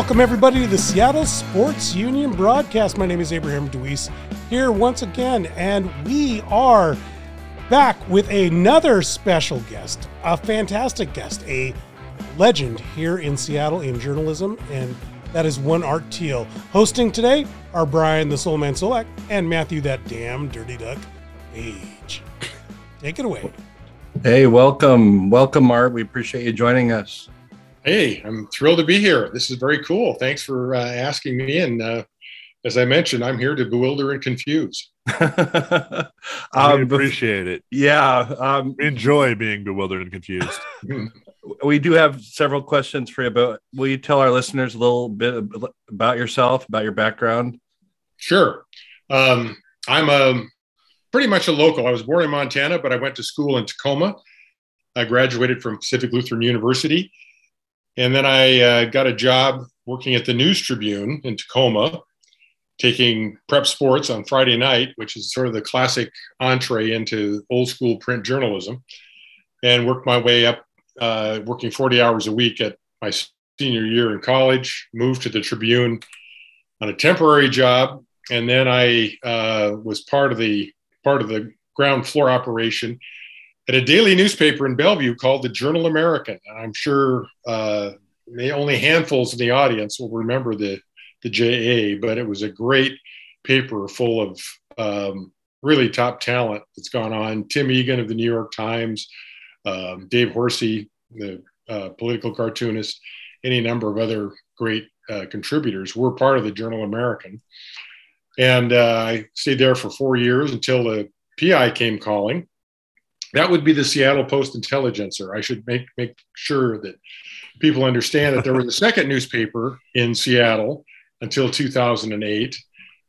Welcome, everybody, to the Seattle Sports Union broadcast. My name is Abraham DeWeese here once again, and we are back with another special guest, a fantastic guest, a legend here in Seattle in journalism, and that is one Art Thiel. Hosting today are Brian the Soul Man Solack and Matthew that damn dirty duck Paige. Take it away. Hey, welcome. Welcome, Art. We appreciate you joining us. Hey, I'm thrilled to be here. This is very cool. Thanks for uh, asking me. And uh, as I mentioned, I'm here to bewilder and confuse. um, appreciate it. Yeah. Um, Enjoy being bewildered and confused. we do have several questions for you, but will you tell our listeners a little bit about yourself, about your background? Sure. Um, I'm a pretty much a local. I was born in Montana, but I went to school in Tacoma. I graduated from Pacific Lutheran University and then I uh, got a job working at the News Tribune in Tacoma, taking prep sports on Friday night, which is sort of the classic entree into old school print journalism, and worked my way up, uh, working 40 hours a week at my senior year in college, moved to the Tribune on a temporary job. And then I uh, was part of the part of the ground floor operation at a daily newspaper in Bellevue called the Journal American. And I'm sure uh, only handfuls in the audience will remember the, the JA, but it was a great paper full of um, really top talent that's gone on. Tim Egan of the New York Times, um, Dave Horsey, the uh, political cartoonist, any number of other great uh, contributors were part of the Journal American. And uh, I stayed there for four years until the PI came calling that would be the Seattle Post Intelligencer. I should make make sure that people understand that there was a second newspaper in Seattle until 2008,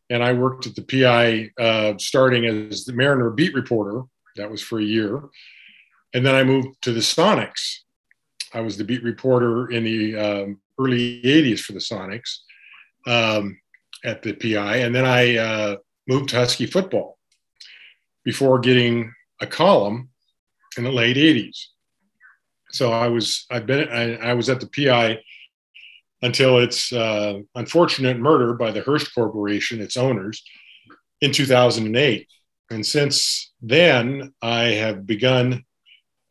and I worked at the PI uh, starting as the Mariner beat reporter. That was for a year, and then I moved to the Sonics. I was the beat reporter in the um, early 80s for the Sonics um, at the PI, and then I uh, moved to Husky football before getting a column in the late 80s. So I was I've been I, I was at the PI until its uh, unfortunate murder by the Hearst Corporation, its owners, in 2008. And since then, I have begun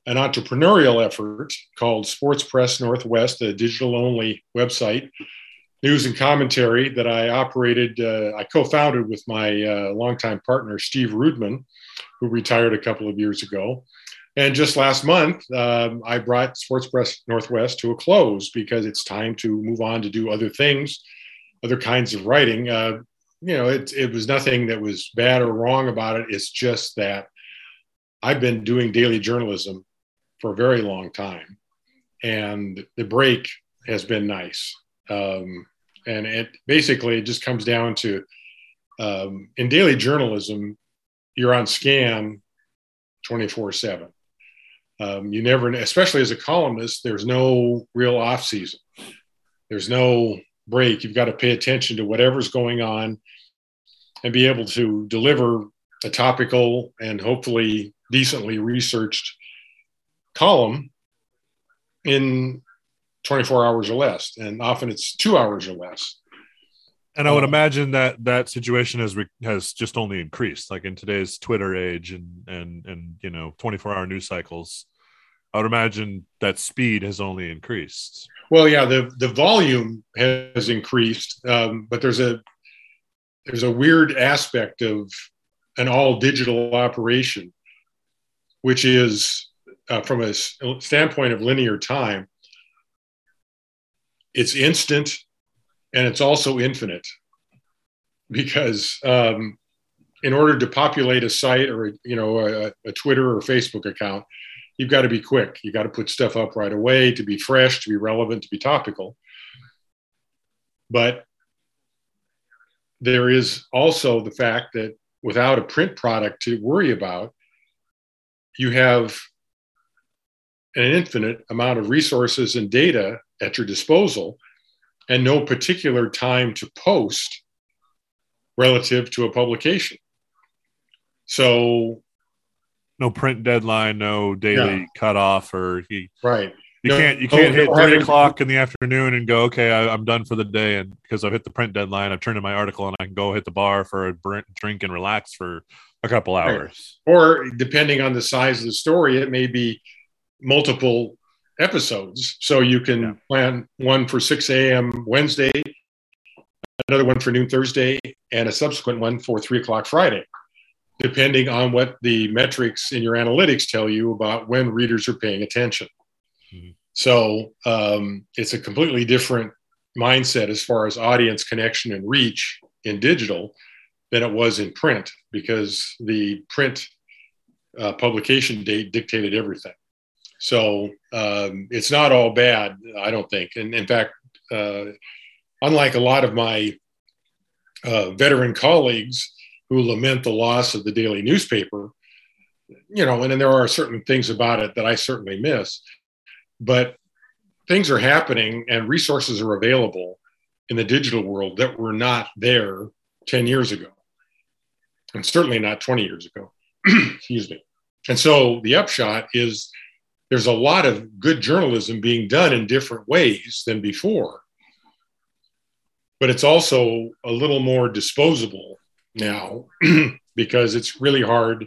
an entrepreneurial effort called Sports Press Northwest, a digital only website, news and commentary that I operated, uh, I co founded with my uh, longtime partner, Steve Rudman, who retired a couple of years ago. And just last month, um, I brought Sports Press Northwest to a close because it's time to move on to do other things, other kinds of writing. Uh, you know, it, it was nothing that was bad or wrong about it. It's just that I've been doing daily journalism for a very long time, and the break has been nice. Um, and it basically it just comes down to um, in daily journalism, you're on scan 24 7 um, you never, especially as a columnist, there's no real off season. There's no break. You've got to pay attention to whatever's going on and be able to deliver a topical and hopefully decently researched column in 24 hours or less. And often it's two hours or less. And I would um, imagine that that situation has re- has just only increased, like in today's Twitter age and and and you know 24 hour news cycles. I would imagine that speed has only increased. Well, yeah, the the volume has increased, um, but there's a there's a weird aspect of an all digital operation, which is uh, from a standpoint of linear time, it's instant and it's also infinite because um, in order to populate a site or you know a, a Twitter or Facebook account, you've got to be quick. You've got to put stuff up right away to be fresh, to be relevant, to be topical. But there is also the fact that without a print product to worry about, you have an infinite amount of resources and data at your disposal and no particular time to post relative to a publication. So no print deadline, no daily yeah. cutoff, or he right. You No, can't you oh, can't hit no, three having- o'clock in the afternoon and go okay I, I'm done for the day and because I've hit the print deadline I've turned in my article and I can go hit the bar for a drink and relax for a couple Right. hours. or depending on the size of the story, it may be multiple episodes. So you can Yeah. plan one for 6 a.m. Wednesday, another one for noon Thursday, and a subsequent one for 3 o'clock Friday, depending on what the metrics in your analytics tell you about when readers are paying attention. Mhm. So um, it's a completely different mindset as far as audience connection and reach in digital than it was in print because the print uh, publication date dictated everything. So um, it's not all bad, I don't think. And in fact, uh, unlike a lot of my uh, veteran colleagues who lament the loss of the daily newspaper, you know, and there are certain things about it that I certainly miss, but things are happening and resources are available in the digital world that were not there 10 years ago and certainly not 20 years ago. Excuse me. And so the upshot is there's a lot of good journalism being done in different ways than before. But it's also a little more disposable now because it's really hard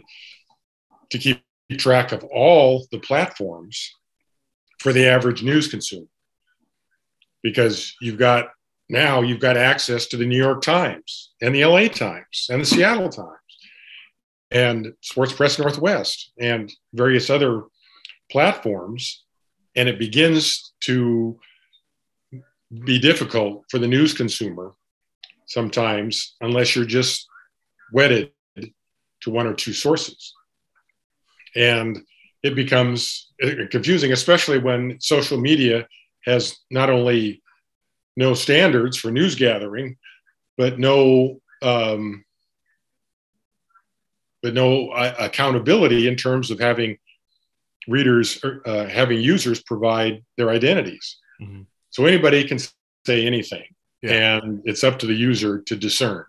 to keep track of all the platforms for the average news consumer because you've got now you've got access to the New York Times and the LA Times and the Seattle Times and Sports Press Northwest and various other platforms. And it begins to be difficult for the news consumer sometimes, unless you're just wedded to one or two sources. And it becomes confusing, especially when social media has not only no standards for news gathering, but no um, but no uh, accountability in terms of having readers uh, having users provide their identities. Mhm. So anybody can say anything, Yeah. and it's up to the user to discern.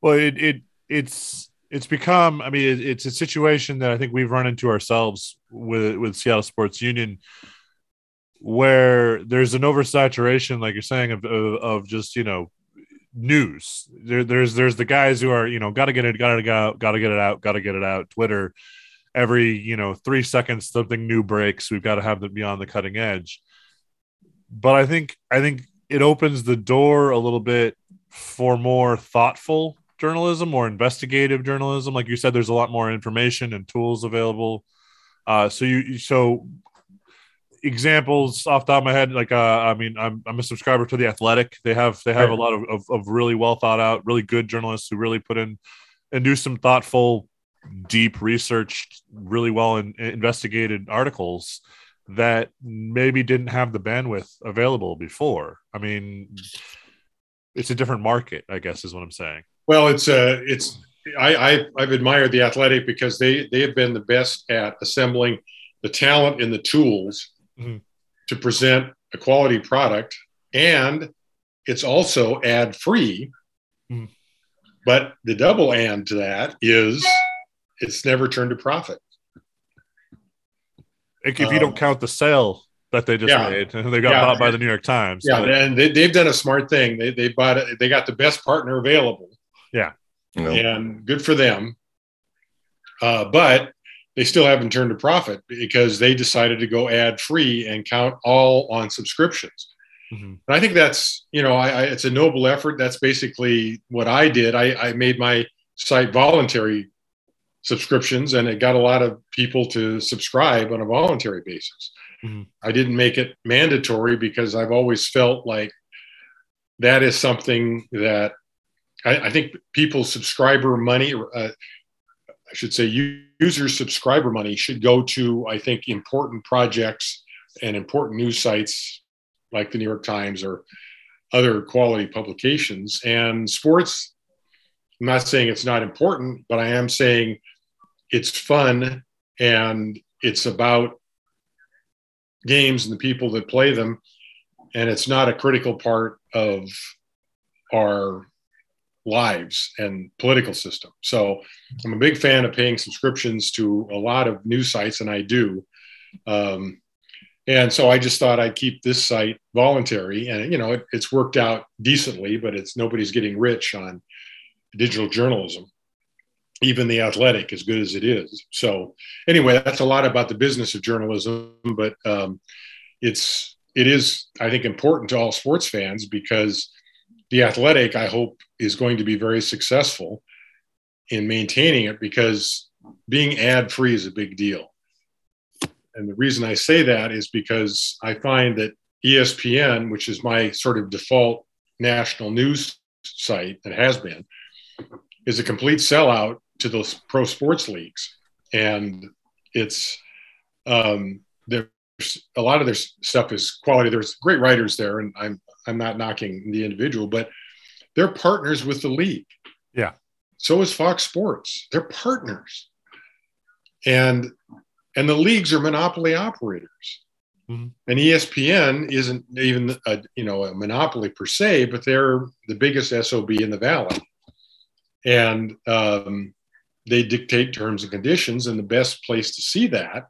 Well, it, it it's it's become. I mean, it, it's a situation that I think we've run into ourselves with with Seattle Sports Union, where there's an oversaturation, like you're saying, of of, of just you know news. There, there's there's the guys who are you know got to get it, got to get out, got to get it out, got to get it out. Twitter, every you know three seconds something new breaks. We've got to have them be on the cutting edge. But I think I think it opens the door a little bit for more thoughtful journalism, more investigative journalism. Like you said, there's a lot more information and tools available. Uh, so you so examples off the top of my head, like uh, I mean, I'm I'm a subscriber to the Athletic. They have they have a lot of, of of really well thought out, really good journalists who really put in and do some thoughtful, deep researched, really well in, investigated articles that maybe didn't have the bandwidth available before. I mean, it's a different market, I guess, is what I'm saying. Well, it's uh, it's I, I I've admired the athletic because they they have been the best at assembling the talent and the tools Mhm. to present a quality product, and it's also ad free. Mhm. But the double and to that is it's never turned a profit. Like, if you don't Um, count the sale that they just yeah. made, they got Yeah. bought by the New York Times. Yeah, Like, and they, they've done a smart thing. They they bought it. They got the best partner available. You know, and good for them. Uh, but they still haven't turned a profit because they decided to go ad free and count all on subscriptions. mhm. And I think that's you know I, I, it's a noble effort. That's basically what I did. I, I made my site voluntary subscriptions, and it got a lot of people to subscribe on a voluntary basis. Mhm. I didn't make it mandatory because I've always felt like that is something that I, I think people's subscriber money, uh, I should say, user subscriber money should go to, I think, important projects and important news sites like the New York Times or other quality publications. And sports, I'm not saying it's not important, but I am saying it's fun and it's about games and the people that play them. And it's not a critical part of our lives and political system. So I'm a big fan of paying subscriptions to a lot of news sites, and I do. Um, And so I just thought I'd keep this site voluntary, and you know it, it's worked out decently, but it's nobody's getting rich on digital journalism, even the Athletic, as good as it is. So anyway, that's a lot about the business of journalism, but um, it's it is I think important to all sports fans because the Athletic, I hope, is going to be very successful in maintaining it because being ad free is a big deal and the reason I say that is because I find that ESPN, which is my sort of default national news site that has been, is a complete sellout to those pro sports leagues. And it's, um, there's a lot of their stuff is quality. There's great writers there, and I'm, I'm not knocking the individual, but they're partners with the league. Yeah. So is Fox Sports. They're partners. And and the leagues are monopoly operators. Mm-hmm. And ESPN isn't even a, you know a monopoly per se, but they're the biggest SOB in the valley, and um, they dictate terms and conditions. And the best place to see that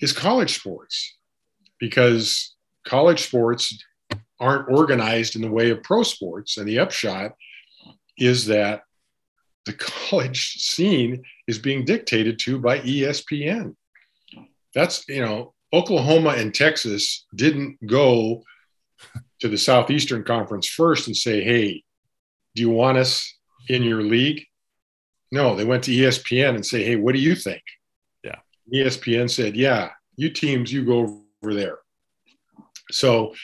is college sports, because college sports aren't organized in the way of pro sports. And the upshot is that the college scene is being dictated to by ESPN. That's, you know, Oklahoma and Texas didn't go to the Southeastern Conference first and say, hey, do you want us in your league? No, they went to ESPN and say, hey, what do you think? Yeah. ESPN said, yeah, you teams, you go over there. So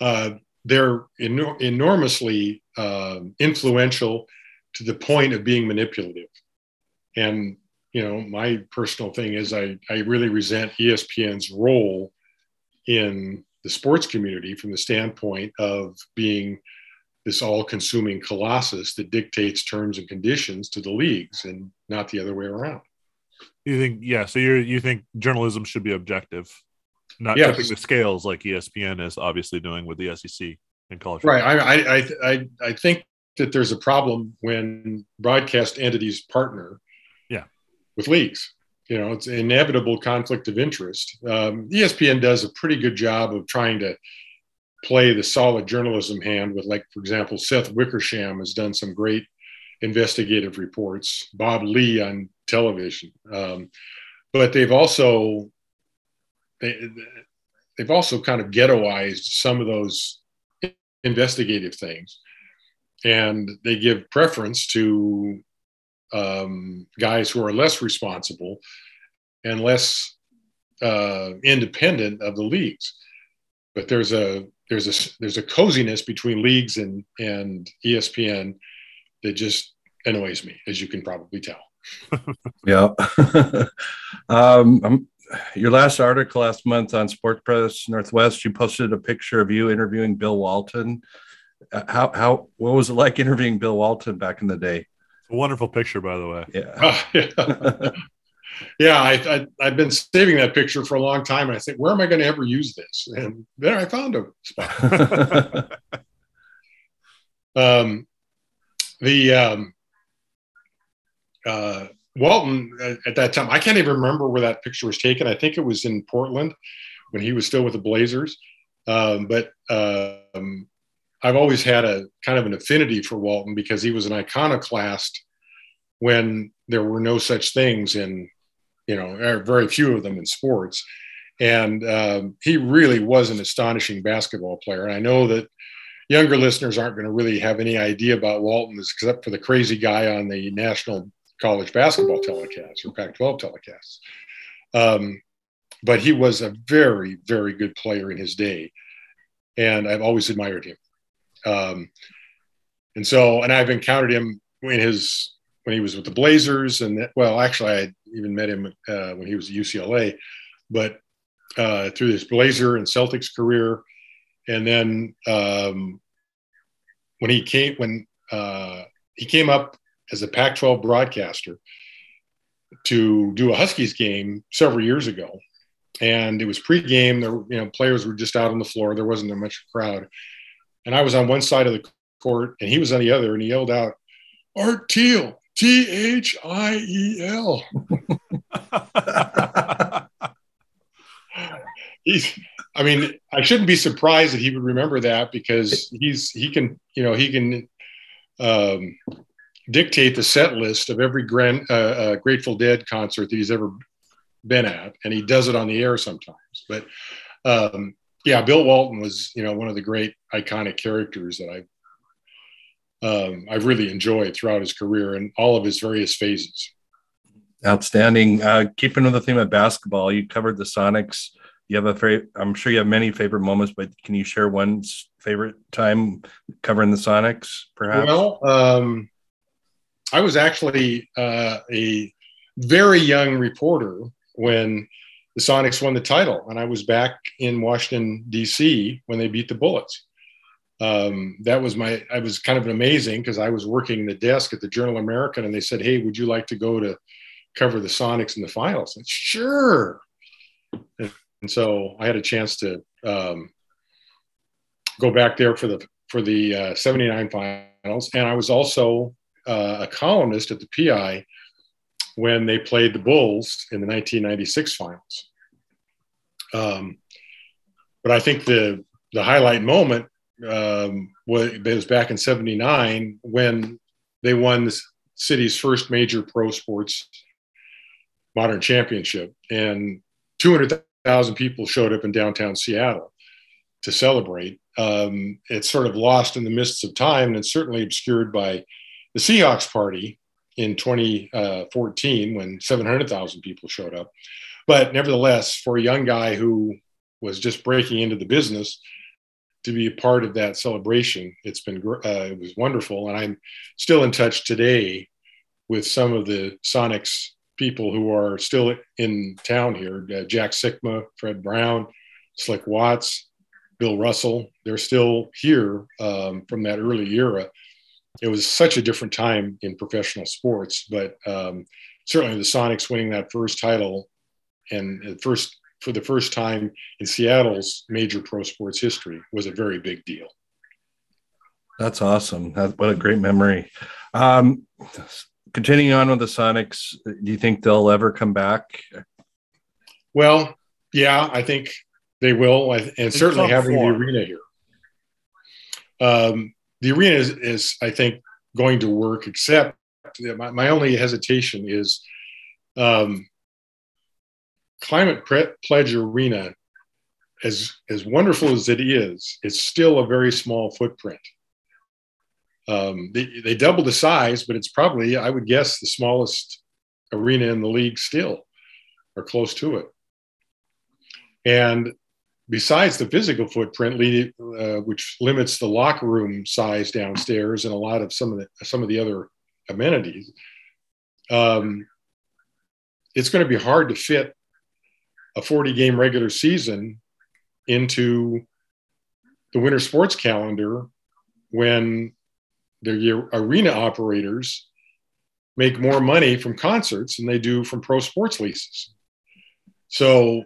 uh, they're enor- enormously uh, influential to the point of being manipulative. And you know, my personal thing is I, I really resent ESPN's role in the sports community from the standpoint of being this all-consuming colossus that dictates terms and conditions to the leagues and not the other way around. You think, yeah. So you you think journalism should be objective, not Yes. tipping the scales like ESPN is obviously doing with the SEC and college. Right. I, I, I, I, I think that there's a problem when broadcast entities partner Yeah. with leagues. You know, it's inevitable conflict of interest. Um, ESPN does a pretty good job of trying to play the solid journalism hand with, like, for example, Seth Wickersham has done some great investigative reports, Bob Ley on television. Um, but they've also they, they've also kind of ghettoized some of those investigative things and they give preference to um, guys who are less responsible and less uh, independent of the leagues. But there's a there's a there's a coziness between leagues and and ESPN that just annoys me, as you can probably tell. Yeah. um, um, your last article last month on Sports Press Northwest, you posted a picture of you interviewing Bill Walton. Uh, How how what was it like interviewing Bill Walton back in the day? It's a wonderful picture, by the way. Yeah. yeah, yeah I, I, I've been saving that picture for a long time. And I think, where am I going to ever use this? And then I found a spot. Um, the um, uh, Walton at, at that time, I can't even remember where that picture was taken. I think it was in Portland when he was still with the Blazers. Um, but um, I've always had a kind of an affinity for Walton because he was an iconoclast when there were no such things in, you know, or very few of them in sports. And um, he really was an astonishing basketball player. And I know that younger listeners aren't going to really have any idea about Walton except for the crazy guy on the national college basketball telecasts or Pac 12 telecasts. Um, but he was a very, very good player in his day. And I've always admired him. Um, and so, and I've encountered him in his, when he was with the Blazers. And that, well, actually, I even met him uh, when he was at UCLA, but uh, through his Blazer and Celtics career. And then um, when he came, when uh, he came up as a Pac 12 broadcaster to do a Huskies game several years ago. And it was pregame. There, you know, players were just out on the floor. There wasn't a much crowd. And I was on one side of the court, and he was on the other. And he yelled out, "Art Thiel, T H I E L." he's I mean, I shouldn't be surprised that he would remember that because he's he can you know he can um, dictate the set list of every grand, uh, uh, Grateful Dead concert that he's ever been at, and he does it on the air sometimes. But um, yeah, Bill Walton was you know one of the great iconic characters that I've um, I've really enjoyed throughout his career and all of his various phases. Outstanding. Uh, keeping with the theme of basketball, you covered the Sonics you have a favorite i'm sure you have many favorite moments but can you share one favorite time covering the sonics perhaps well um, i was actually uh, a very young reporter when the sonics won the title and i was back in washington d.c when they beat the bullets um, that was my i was kind of amazing because i was working the desk at the journal american and they said hey would you like to go to cover the sonics in the finals sure and and so I had a chance to um, go back there for the for the uh, 79 finals. And I was also uh, a columnist at the PI when they played the Bulls in the 1996 finals. Um, but I think the, the highlight moment um, was, was back in 79 when they won the city's first major pro sports modern championship. And 200,000 thousand people showed up in downtown Seattle to celebrate. Um, it's sort of lost in the mists of time and certainly obscured by the Seahawks party in 2014 when 700,000 people showed up. But nevertheless, for a young guy who was just breaking into the business, to be a part of that celebration, it's been uh, it was wonderful, and I'm still in touch today with some of the Sonics people who are still in town here uh, Jack Sikma, Fred Brown, Slick Watts, Bill Russell. They're still here um, from that early era. It was such a different time in professional sports, but um, certainly the Sonics winning that first title and the first for the first time in Seattle's major pro sports history was a very big deal. That's awesome. what a great memory. Um, continuing on with the Sonics, do you think they'll ever come back? Well, yeah, I think they will, and certainly having the arena here. Um, the arena is, is, I think, going to work. Except my, my only hesitation is um, Climate Pledge Arena, as as wonderful as it is, it's still a very small footprint. Um, they, they doubled the size, but it's probably, I would guess, the smallest arena in the league still, or close to it. And besides the physical footprint, uh, which limits the locker room size downstairs and a lot of some of the some of the other amenities, um, it's going to be hard to fit a 40 game regular season into the winter sports calendar when the arena operators make more money from concerts than they do from pro sports leases. So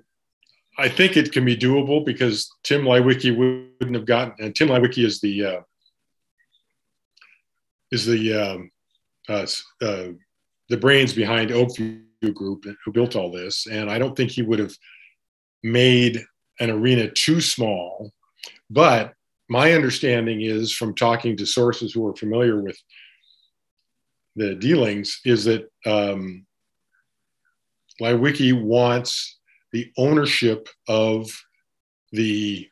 I think it can be doable because Tim Leiweke wouldn't have gotten, and Tim Leiweke is the uh, is the um, uh, uh, the brains behind Oak View Group who built all this, and I don't think he would have made an arena too small. But my understanding is from talking to sources who are familiar with the dealings is that um, Leiweke wants the ownership of the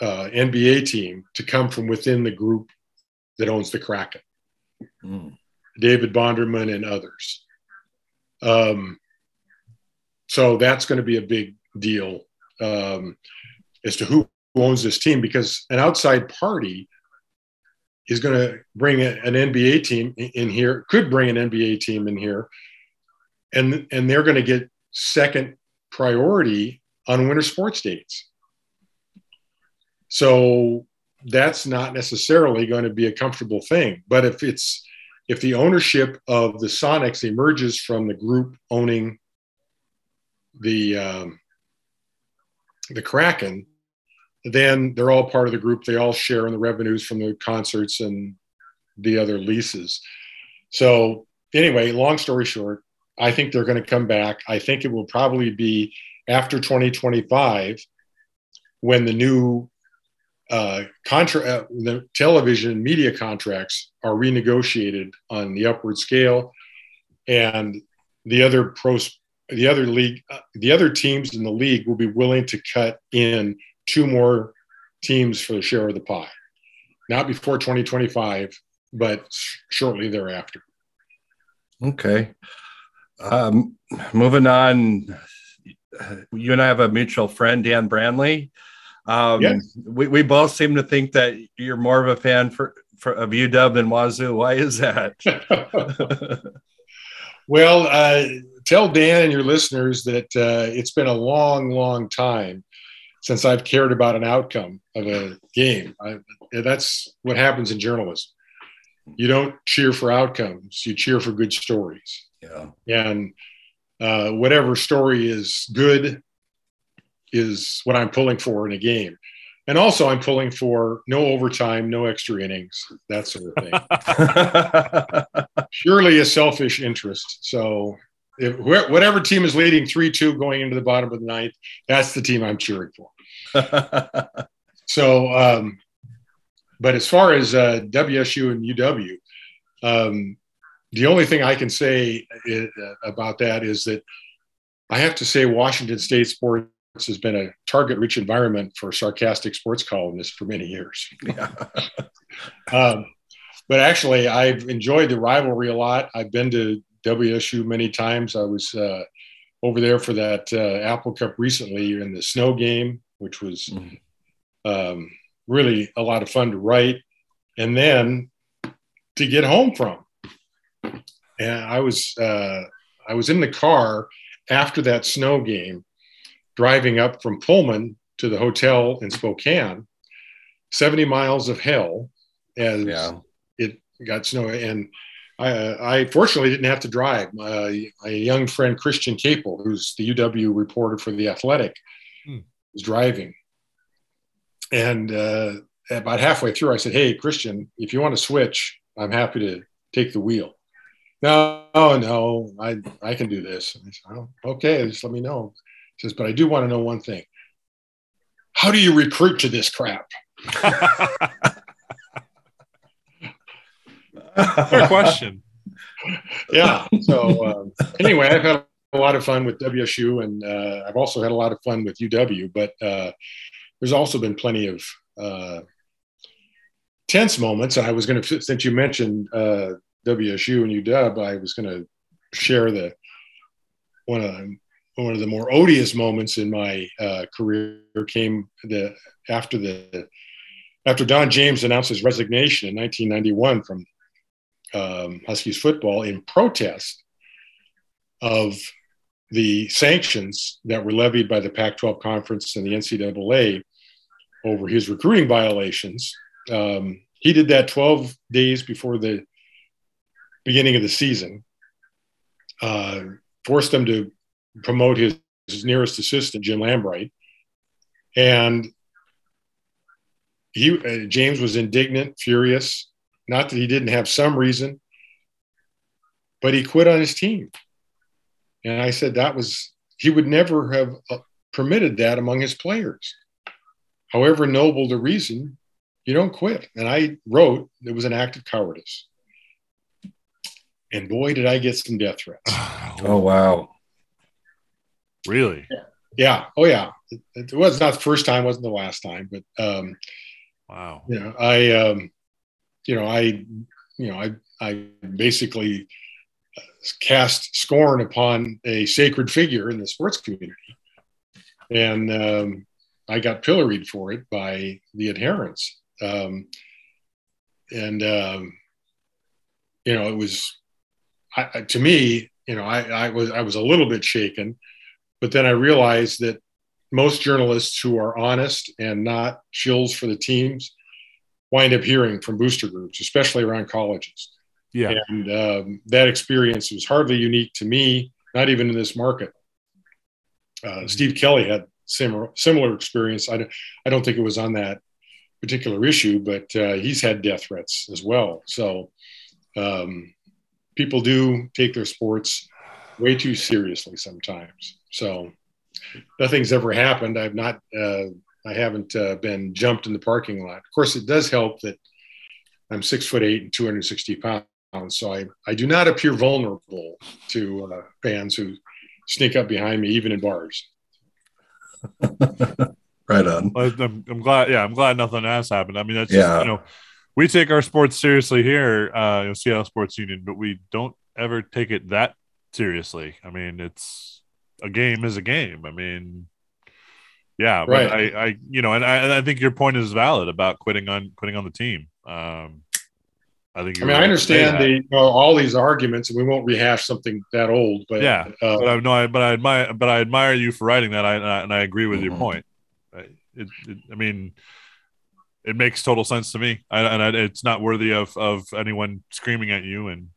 uh, NBA team to come from within the group that owns the Kraken, mm. David Bonderman and others. Um, so that's going to be a big deal um, as to who owns this team because an outside party is going to bring an NBA team in here, could bring an NBA team in here, and and they're going to get second priority on winter sports dates. So that's not necessarily going to be a comfortable thing. But if it's if the ownership of the Sonics emerges from the group owning the um, the Kraken, then they're all part of the group. They all share in the revenues from the concerts and the other leases. So, anyway, long story short, I think they're going to come back. I think it will probably be after 2025 when the new uh, contra- uh, the television media contracts are renegotiated on the upward scale, and the other pros, the other league, uh, the other teams in the league will be willing to cut in two more teams for the share of the pie, not before 2025, but shortly thereafter. Okay. Um, moving on, you and I have a mutual friend, Dan Branley. Um, yes. we, we both seem to think that you're more of a fan for, for of UW than Wazoo. Why is that? well, uh, tell Dan and your listeners that uh, it's been a long, long time since I've cared about an outcome of a game. I, that's what happens in journalism. You don't cheer for outcomes; you cheer for good stories. Yeah. And uh, whatever story is good is what I'm pulling for in a game. And also, I'm pulling for no overtime, no extra innings, that sort of thing. Surely a selfish interest. So, if, whatever team is leading 3 2 going into the bottom of the ninth, that's the team I'm cheering for. so, um, but as far as uh, WSU and UW, um, the only thing I can say is, uh, about that is that I have to say Washington State sports has been a target-rich environment for sarcastic sports columnists for many years. Yeah. um, but actually, I've enjoyed the rivalry a lot. I've been to WSU many times. I was uh, over there for that uh, Apple Cup recently in the snow game, which was mm-hmm. um, really a lot of fun to write, and then to get home from and I was uh, I was in the car after that snow game, driving up from Pullman to the hotel in Spokane, seventy miles of hell, as yeah. it got snow. And I, I, fortunately didn't have to drive. Uh, a young friend, Christian Caple, who's the UW reporter for the Athletic, hmm. was driving. And uh, about halfway through, I said, "Hey, Christian, if you want to switch, I'm happy to take the wheel." no, no, I I can do this. Said, oh, okay, just let me know. Says, but I do want to know one thing. How do you recruit to this crap? Fair question. yeah. So um, anyway, I've had a lot of fun with WSU, and uh, I've also had a lot of fun with UW. But uh, there's also been plenty of uh, tense moments. I was going to, since you mentioned uh, WSU and UW, I was going to share the one of one of the more odious moments in my uh, career came the after the after Don James announced his resignation in 1991 from um, Huskies football in protest of the sanctions that were levied by the Pac-12 conference and the NCAA over his recruiting violations. Um, he did that 12 days before the beginning of the season, uh, forced them to promote his, his nearest assistant, Jim Lambright. And he, uh, James was indignant, furious. Not that he didn't have some reason, but he quit on his team. And I said that was, he would never have uh, permitted that among his players. However noble the reason, you don't quit. And I wrote it was an act of cowardice and boy, did I get some death threats. Oh wow! Really? Yeah. yeah. Oh yeah. It, it, was not the first time, wasn't the last time, but um, wow. You know, I, um, you know, I, you know, I, I basically cast scorn upon a sacred figure in the sports community, and um, I got pilloried for it by the adherents. Um, and um, you know, it was I, to me, you know, I, I was I was a little bit shaken, but then I realized that most journalists who are honest and not shills for the teams wind up hearing from booster groups, especially around colleges. Yeah, and um, that experience was hardly unique to me, not even in this market. Uh, mm-hmm. Steve Kelley had similar similar experience. I don't, I don't think it was on that particular issue, but uh, he's had death threats as well. So um, people do take their sports way too seriously sometimes. So nothing's ever happened. I've not uh, I haven't uh, been jumped in the parking lot. Of course, it does help that I'm six foot eight and 260 pounds, so I I do not appear vulnerable to uh, fans who sneak up behind me, even in bars. right on. I'm, I'm, glad. Yeah, I'm glad nothing has happened. I mean, that's just, yeah. you know, we take our sports seriously here, uh, you know, Seattle Sports Union, but we don't ever take it that seriously. I mean, it's a game is a game. I mean, yeah, right. I, I, you know, and I, and I think your point is valid about quitting on quitting on the team. Um, I think. I mean, right I understand the you know, all these arguments, and we won't rehash something that old. But yeah, uh, but I no, I, but I admire, but I admire you for writing that. I and I, and I agree with mm-hmm. your point. It, it, I mean, it makes total sense to me, I, and I, it's not worthy of of anyone screaming at you and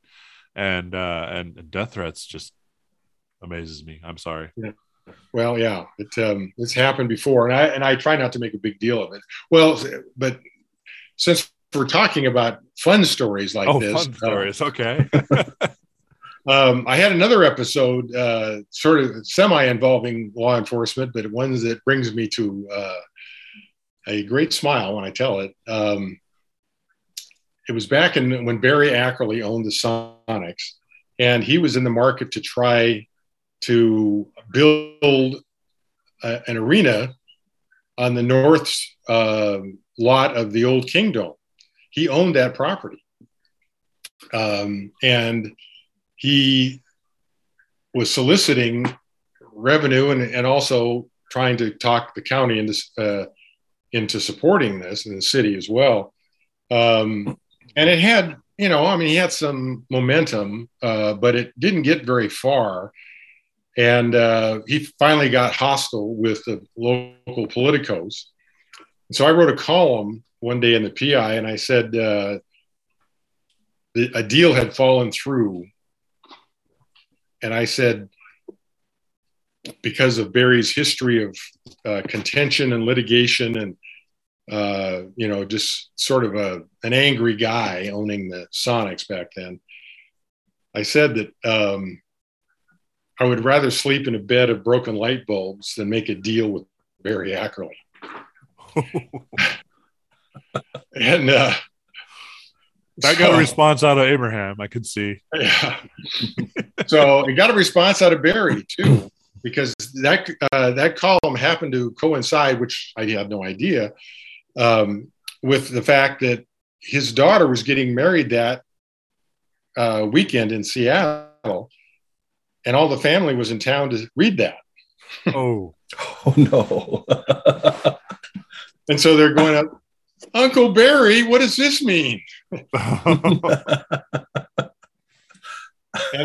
and uh, and death threats. Just amazes me. I'm sorry. Yeah. Well, yeah, it um, it's happened before, and I and I try not to make a big deal of it. Well, but since we're talking about fun stories like oh, this, fun stories, uh, okay. um, I had another episode, uh, sort of semi involving law enforcement, but ones that brings me to uh, a great smile when I tell it. Um, it was back in when Barry Ackerley owned the Sonics, and he was in the market to try to build a, an arena on the north uh, lot of the old Kingdome. He owned that property. Um, and he was soliciting revenue and, and also trying to talk the county into, uh, into supporting this and the city as well. Um, and it had, you know, I mean, he had some momentum, uh, but it didn't get very far. And uh, he finally got hostile with the local politicos. So I wrote a column one day in the PI and I said uh, the, a deal had fallen through. And I said, because of Barry's history of uh, contention and litigation and uh, you know, just sort of a an angry guy owning the Sonics back then. I said that um, I would rather sleep in a bed of broken light bulbs than make a deal with Barry Ackerley. and uh, I got so, a response out of Abraham. I could see. Yeah. so he got a response out of Barry too, because that uh, that column happened to coincide, which I had no idea, um, with the fact that his daughter was getting married that uh, weekend in Seattle, and all the family was in town to read that. Oh, oh no! and so they're going up, Uncle Barry. What does this mean? and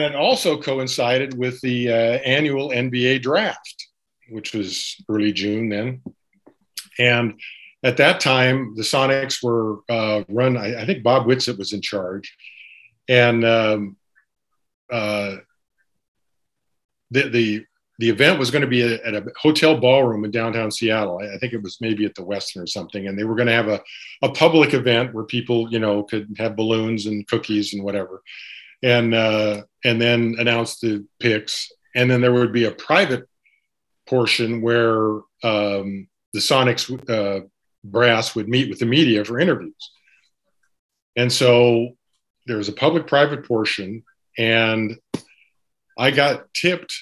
it also coincided with the uh, annual NBA draft, which was early June then, and at that time, the Sonics were uh, run. I, I, think Bob Whitsitt was in charge, and um, uh, the the the event was going to be at a hotel ballroom in downtown Seattle. I, I think it was maybe at the Westin or something, and they were going to have a a public event where people, you know, could have balloons and cookies and whatever, and uh, and then announce the picks, and then there would be a private portion where um, the Sonics uh, brass would meet with the media for interviews. And so there was a public private portion, and I got tipped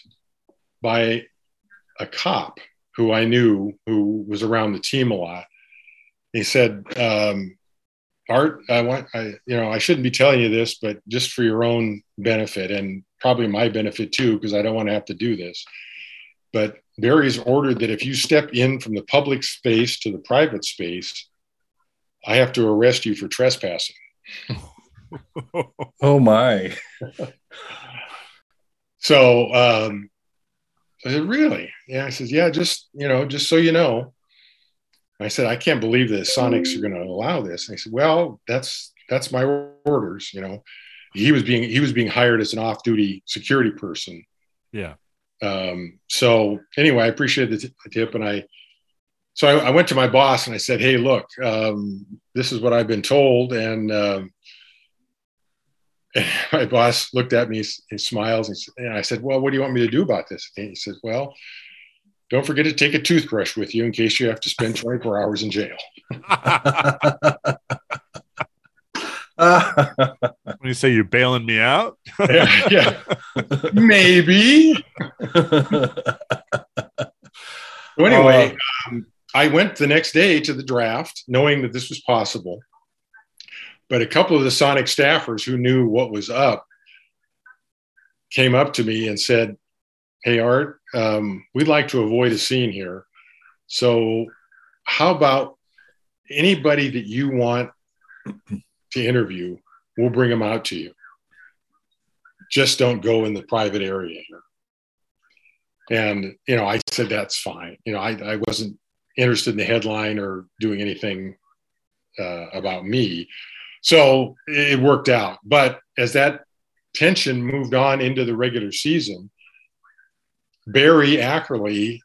by a cop who I knew who was around the team a lot. He said, um, Art, I want, I, you know, I shouldn't be telling you this, but just for your own benefit and probably my benefit too, because I don't want to have to do this. But Barry's ordered that if you step in from the public space to the private space, I have to arrest you for trespassing. oh my. so um, I said, really? Yeah. I said, yeah, just, you know, just so you know. I said, I can't believe the Sonics are going to allow this. And I said, well, that's, that's my orders. You know, he was being, he was being hired as an off duty security person. Yeah. Um, so anyway, I appreciate the, t- the, tip, and I so I, I, went to my boss and I said, "Hey, look, um, this is what I've been told," and, um, and my boss looked at me, he smiles, and, I said, "Well, what do you want me to do about this?" And he said, "Well." don't forget to take a toothbrush with you in case you have to spend 24 hours in jail. when you say you're bailing me out, yeah, yeah. maybe. So anyway, um, I went the next day to the draft, knowing that this was possible. But a couple of the Sonic staffers who knew what was up came up to me and said, Hey, Art, um, we'd like to avoid a scene here. So, how about anybody that you want to interview? We'll bring them out to you. Just don't go in the private area here. And, you know, I said, that's fine. You know, I, I wasn't interested in the headline or doing anything uh, about me. So it worked out. But as that tension moved on into the regular season, Barry Ackerley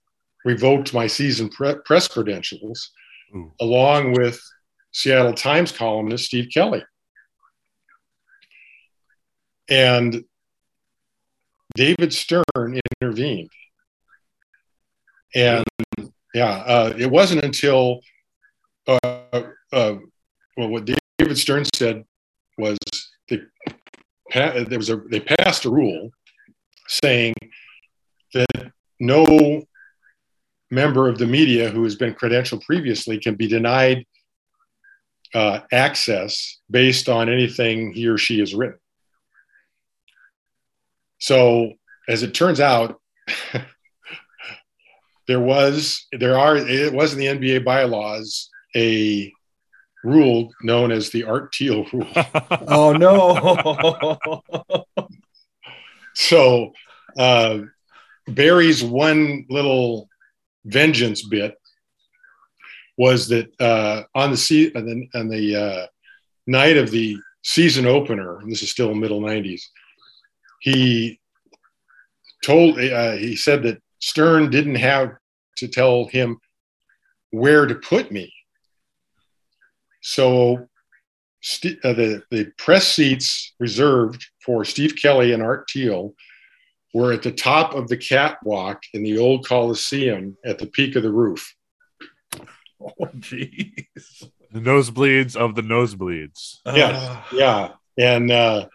revoked my season pre- press credentials Ooh. along with Seattle Times columnist Steve Kelley. And David Stern intervened. And yeah, uh, it wasn't until, uh, uh, well, what David Stern said was they, there was a, they passed a rule saying that no member of the media who has been credentialed previously can be denied uh, access based on anything he or she has written. So, as it turns out, there was there are it was in the NBA bylaws a rule known as the Art Thiel rule. oh no! so uh, Barry's one little vengeance bit was that uh, on the sea on the, on the uh, night of the season opener, and this is still middle '90s, he told uh, he said that Stern didn't have to tell him where to put me. So st- uh, the, the press seats reserved for Steve Kelley and Art Thiel were at the top of the catwalk in the old Coliseum at the peak of the roof. Oh, jeez. The nosebleeds of the nosebleeds. Yeah, uh. yeah, and uh,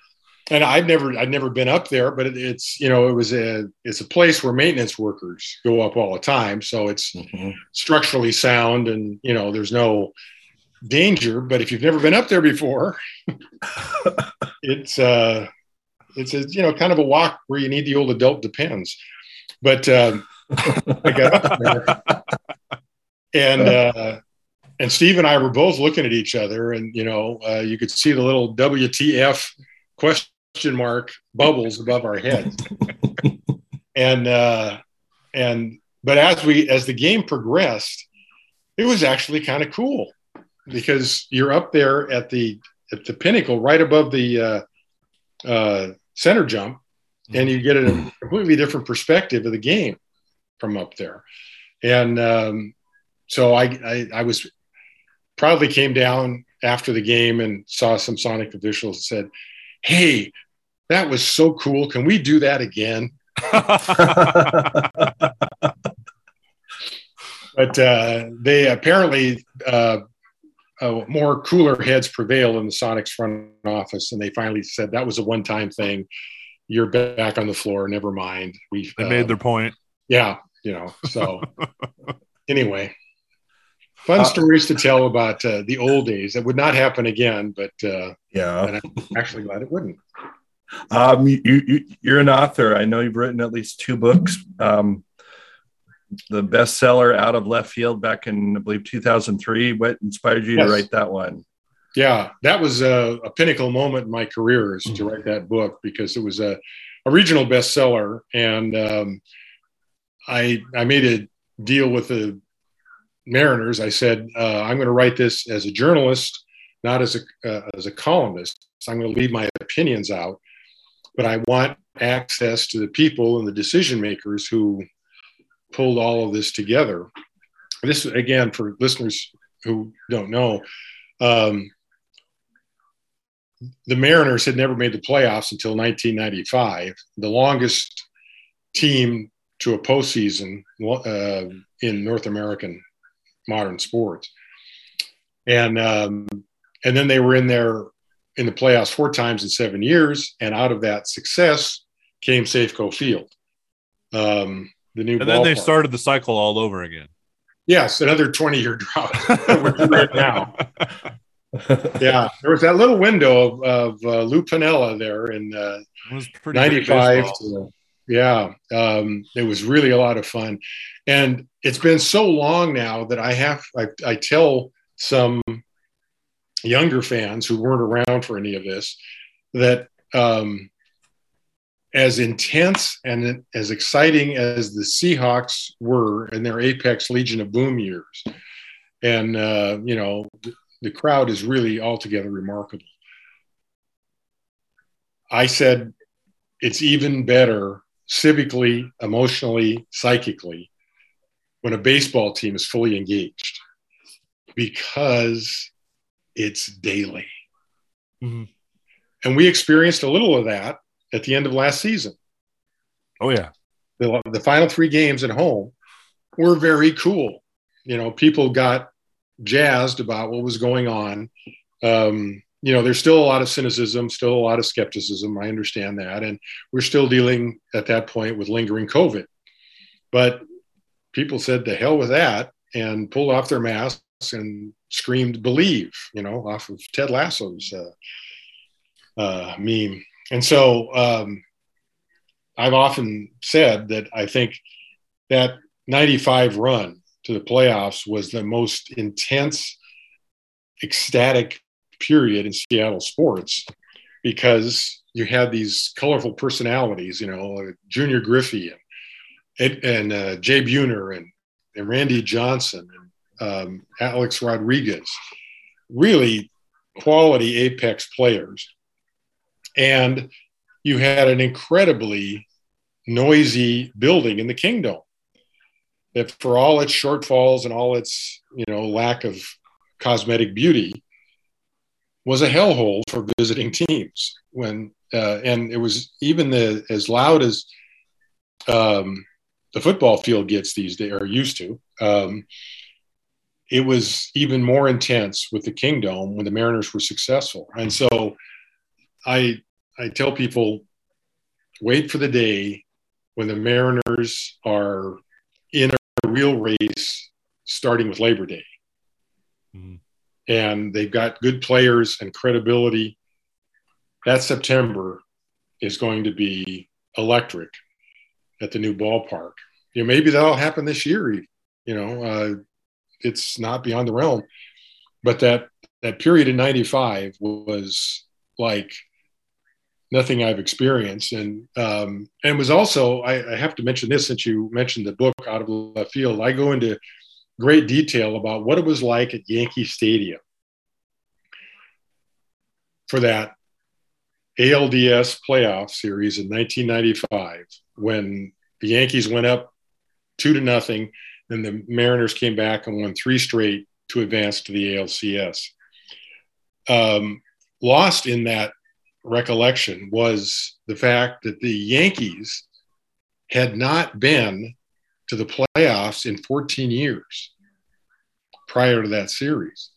and I've never I've never been up there, but it, it's you know it was a it's a place where maintenance workers go up all the time, so it's mm-hmm. structurally sound, and you know there's no danger. But if you've never been up there before, it's uh it's a you know kind of a walk where you need the old adult depends. But um, I got up there, and uh, and Steve and I were both looking at each other, and you know uh, you could see the little WTF question mark bubbles above our heads. and uh, and but as we as the game progressed, it was actually kind of cool because you're up there at the at the pinnacle, right above the uh, uh, center jump, and you get a completely different perspective of the game from up there. And um, so I, I, I was proudly came down after the game and saw some Sonic officials and said, "Hey, that was so cool. Can we do that again? but uh, they apparently uh, uh, more cooler heads prevail in the Sonics front office, and they finally said that was a one-time thing. You're back on the floor. Never mind. We they made their point. Yeah, you know. So anyway, fun uh, stories to tell about uh, the old days. That would not happen again, but uh, yeah, I'm actually glad it wouldn't. Um, you, you, are an author. I know you've written at least two books. Um, the bestseller out of left field back in, I believe, 2003. What inspired you yes. to write that one? Yeah, that was a, a pinnacle moment in my career is to mm-hmm. write that book because it was a, a regional bestseller. And um, I, I made a deal with the Mariners. I said, uh, I'm going to write this as a journalist, not as a, uh, as a columnist. So I'm going to leave my opinions out but I want access to the people and the decision makers who pulled all of this together. This, again, for listeners who don't know, um, the Mariners had never made the playoffs until 1995. The longest team to a postseason uh, in North American modern sports. And um, and then they were in there in the playoffs four times in seven years, and out of that success came Safeco Field, um, the new. And then they started the cycle all over again. Yes, another twenty-year drought. right now. yeah, there was that little window of, of uh, Lou Piniella there in uh, 95 to, yeah um, it was really a lot of fun and it's been so long now that i have i, I tell some younger fans who weren't around for any of this that um, as intense and as exciting as the Seahawks were in their apex Legion of Boom years, and uh, you know the crowd is really altogether remarkable. I said it's even better civically, emotionally, psychically when a baseball team is fully engaged because it's daily. Mm-hmm. And we experienced a little of that at the end of last season. Oh, yeah. The, the final three games at home were very cool. You know, people got jazzed about what was going on. Um, you know, there's still a lot of cynicism, still a lot of skepticism. I understand that. And we're still dealing at that point with lingering COVID. But people said, the hell with that, and pulled off their masks and screamed, believe, you know, off of Ted Lasso's uh, uh, meme. And so um, I've often said that I think that 95 run to the playoffs was the most intense, ecstatic period in Seattle sports because you had these colorful personalities, you know, Junior Griffey and, and uh, Jay Buhner and, and Randy Johnson and um, Alex Rodriguez, really quality apex players. And you had an incredibly noisy building in the Kingdome that for all its shortfalls and all its, you know, lack of cosmetic beauty, was a hellhole for visiting teams. When uh, and it was even the as loud as um, the football field gets these days are used to. Um, it was even more intense with the Kingdome when the Mariners were successful, and so I I tell people wait for the day when the Mariners are in a real race starting with Labor Day. Mm-hmm and they've got good players and credibility. That September is going to be electric at the new ballpark. You know, maybe that'll happen this year. You know, uh, it's not beyond the realm. But that that period in '95 was like nothing I've experienced, and um, and was also I, I have to mention this since you mentioned the book out of left field. I go into great detail about what it was like at Yankee Stadium for that ALDS playoff series in 1995 when the Yankees went up two to nothing, and the Mariners came back and won three straight to advance to the ALCS. Um, lost in that recollection was the fact that the Yankees had not been to the playoffs in 14 years prior to that series.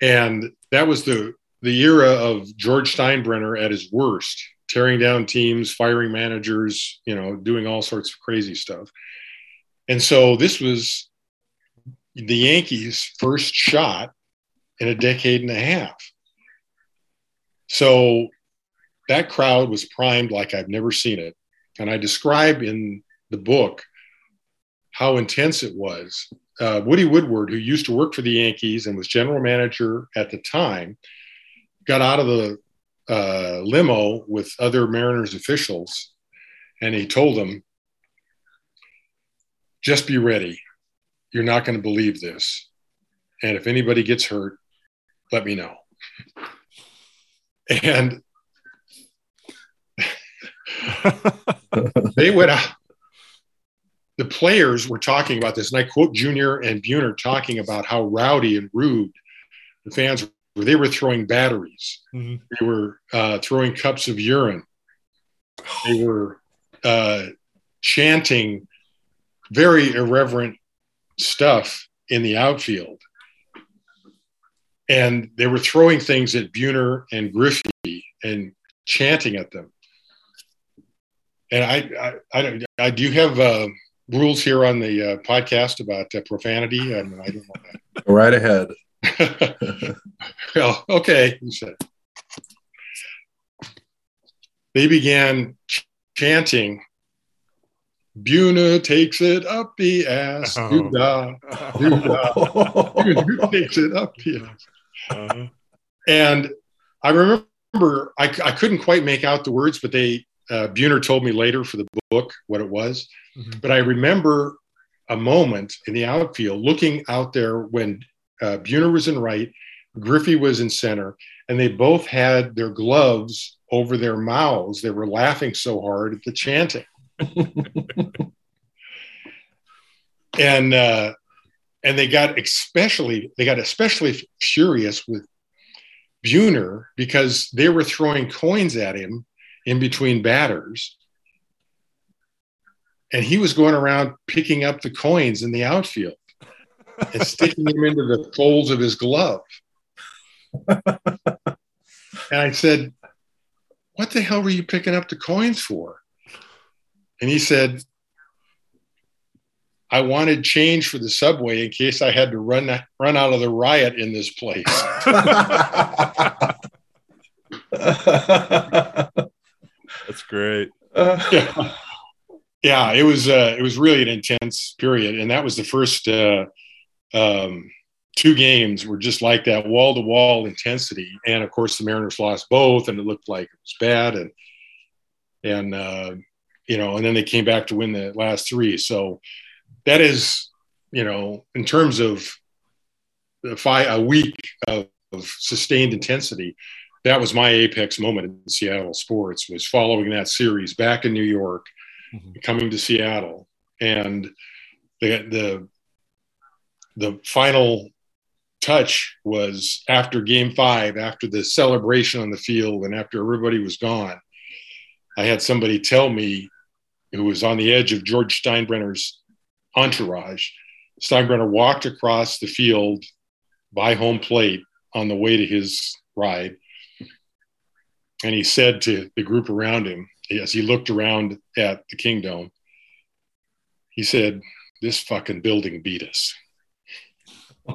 And that was the the era of George Steinbrenner at his worst, tearing down teams, firing managers, you know, doing all sorts of crazy stuff. And so this was the Yankees' first shot in a decade and a half. So that crowd was primed like I've never seen it. And I describe in the book how intense it was. Uh, Woody Woodward, who used to work for the Yankees and was general manager at the time, got out of the uh, limo with other Mariners officials, and he told them, "Just be ready. You're not going to believe this, and if anybody gets hurt, let me know." And they went out the players were talking about this, and I quote Junior and Buhner talking about how rowdy and rude the fans were. They were throwing batteries. Mm-hmm. They were uh, throwing cups of urine. They were uh, chanting very irreverent stuff in the outfield. And they were throwing things at Buhner and Griffey and chanting at them. And I, I, I, I do have uh, rules here on the uh, podcast about uh, profanity. I, mean, I don't know that. Right ahead. well, okay, he said. They began ch- chanting Buhner takes it up the ass. Oh. Doo-dah, Buhner takes it up the ass. Uh-huh. And I remember I, I couldn't quite make out the words, but they uh, Buhner told me later for the book what it was. Mm-hmm. But I remember a moment in the outfield looking out there when uh, Buhner was in right, Griffey was in center, and they both had their gloves over their mouths. They were laughing so hard at the chanting. and uh, and they got especially they got especially furious with Buhner because they were throwing coins at him in between batters. And he was going around picking up the coins in the outfield and sticking them into the folds of his glove. and I said, What the hell were you picking up the coins for? And he said, I wanted change for the subway in case I had to run run out of the riot in this place. Great. yeah. yeah, it was uh, it was really an intense period, and that was the first uh, um, two games were just like that wall to wall intensity, and of course the Mariners lost both, and it looked like it was bad, and and uh, you know, and then they came back to win the last three. So that is, you know, in terms of the five a week of, of sustained intensity, that was my apex moment in Seattle sports was following that series back in New York, mm-hmm. coming to Seattle, and the the the final touch was after Game Five, after the celebration on the field, and after everybody was gone. I had somebody tell me who was on the edge of George Steinbrenner's entourage. Steinbrenner walked across the field by home plate on the way to his ride and he said to the group around him, as he looked around at the Kingdome, he said, This fucking building beat us.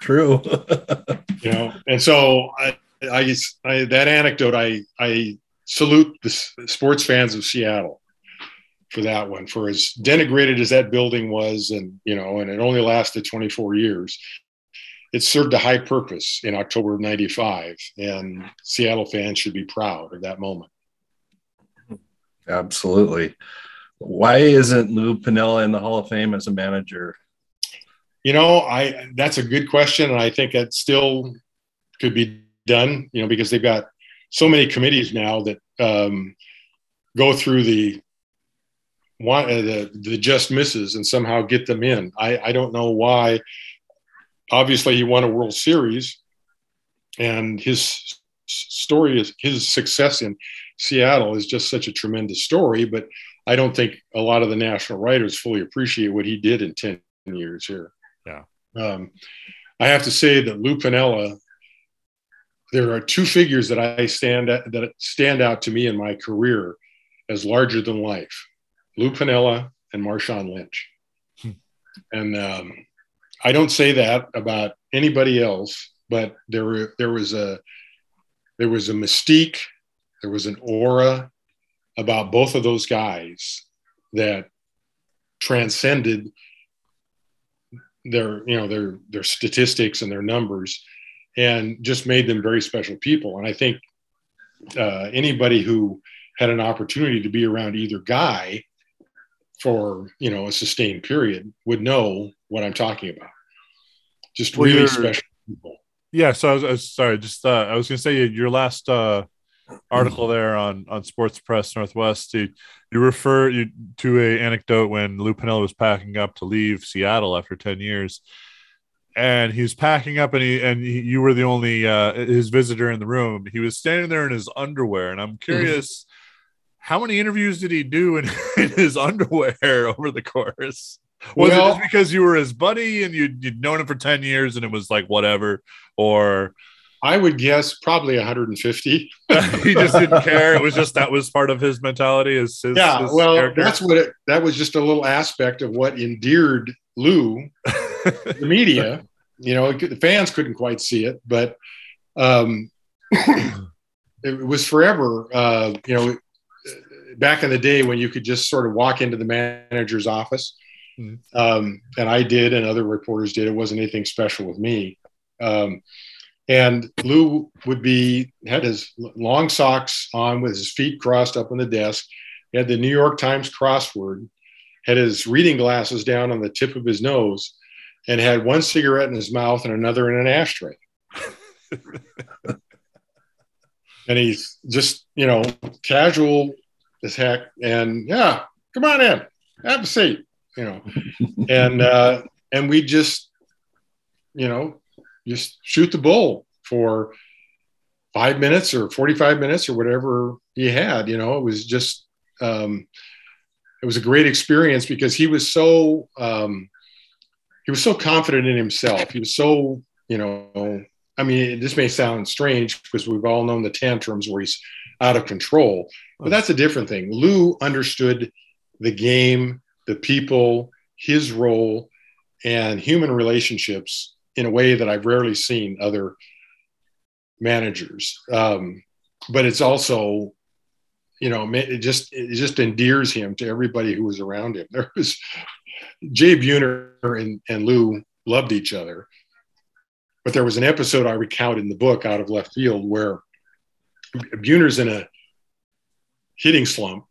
True. you know, and so I, I, I, that anecdote, I, I salute the sports fans of Seattle for that one, for as denigrated as that building was, and you know, and it only lasted 24 years it served a high purpose in October of 95, and Seattle fans should be proud of that moment. Absolutely. Why isn't Lou Piniella in the Hall of Fame as a manager? You know, I that's a good question, and I think it still could be done. You know, because they've got so many committees now that um, go through the one uh, the the just misses and somehow get them in. I I don't know why obviously he won a World Series, and his story is his success in Seattle is just such a tremendous story. But I don't think a lot of the national writers fully appreciate what he did in ten years here. Yeah. Um, I have to say that Lou Piniella. There are two figures that I stand at, that stand out to me in my career as larger than life: Lou Piniella and Marshawn Lynch. Hmm. And um, I don't say that about anybody else, but there there was a there was a mystique, there was an aura about both of those guys that transcended their you know their their statistics and their numbers and just made them very special people. And i think uh, anybody who had an opportunity to be around either guy for you know a sustained period would know what i'm talking about just really special people. Yeah, so I was, I was sorry, just uh, I was going to say your last uh, article there on on Sports Press Northwest. You, you refer you, to a anecdote when Lou Piniella was packing up to leave Seattle after ten years, and he was packing up, and he and he, you were the only uh, his visitor in the room. He was standing there in his underwear, and I'm mm-hmm. curious. Mm-hmm. how many interviews did he do in, in his underwear over the course? Was Well- it just because you were his buddy and you'd, you'd known him for 10 years and it was like whatever? Or I would guess probably 150. he just didn't care? It was just that was part of his mentality. Is his, Yeah, his well, character? that's what it, that was just a little aspect of what endeared Lou the media. You know, the fans couldn't quite see it, but um, it was forever. Uh, you know, back in the day when you could just sort of walk into the manager's office, Mhm. um, and I did, and other reporters did. It wasn't anything special with me. Um, and Lou would be had his long socks on with his feet crossed up on the desk. He had the New York Times crossword, had his reading glasses down on the tip of his nose, and had one cigarette in his mouth and another in an ashtray. and he's just, you know, casual as heck. And yeah, come on in, have a seat, you know. and uh, and we just, you know, just shoot the bull for five minutes or 45 minutes or whatever he had, you know, it was just um, it was a great experience because he was so um, he was so confident in himself. He was so you know. I mean, this may sound strange because we've all known the tantrums where he's out of control, but that's a different thing. Lou understood the game, the people, his role, and human relationships in a way that I've rarely seen other managers. Um, but it's also you know, it just it just endears him to everybody who was around him. There was Jay Buhner and, and Lou loved each other, but there was an episode I recount in the book out of left field where Buhner's in a hitting slump,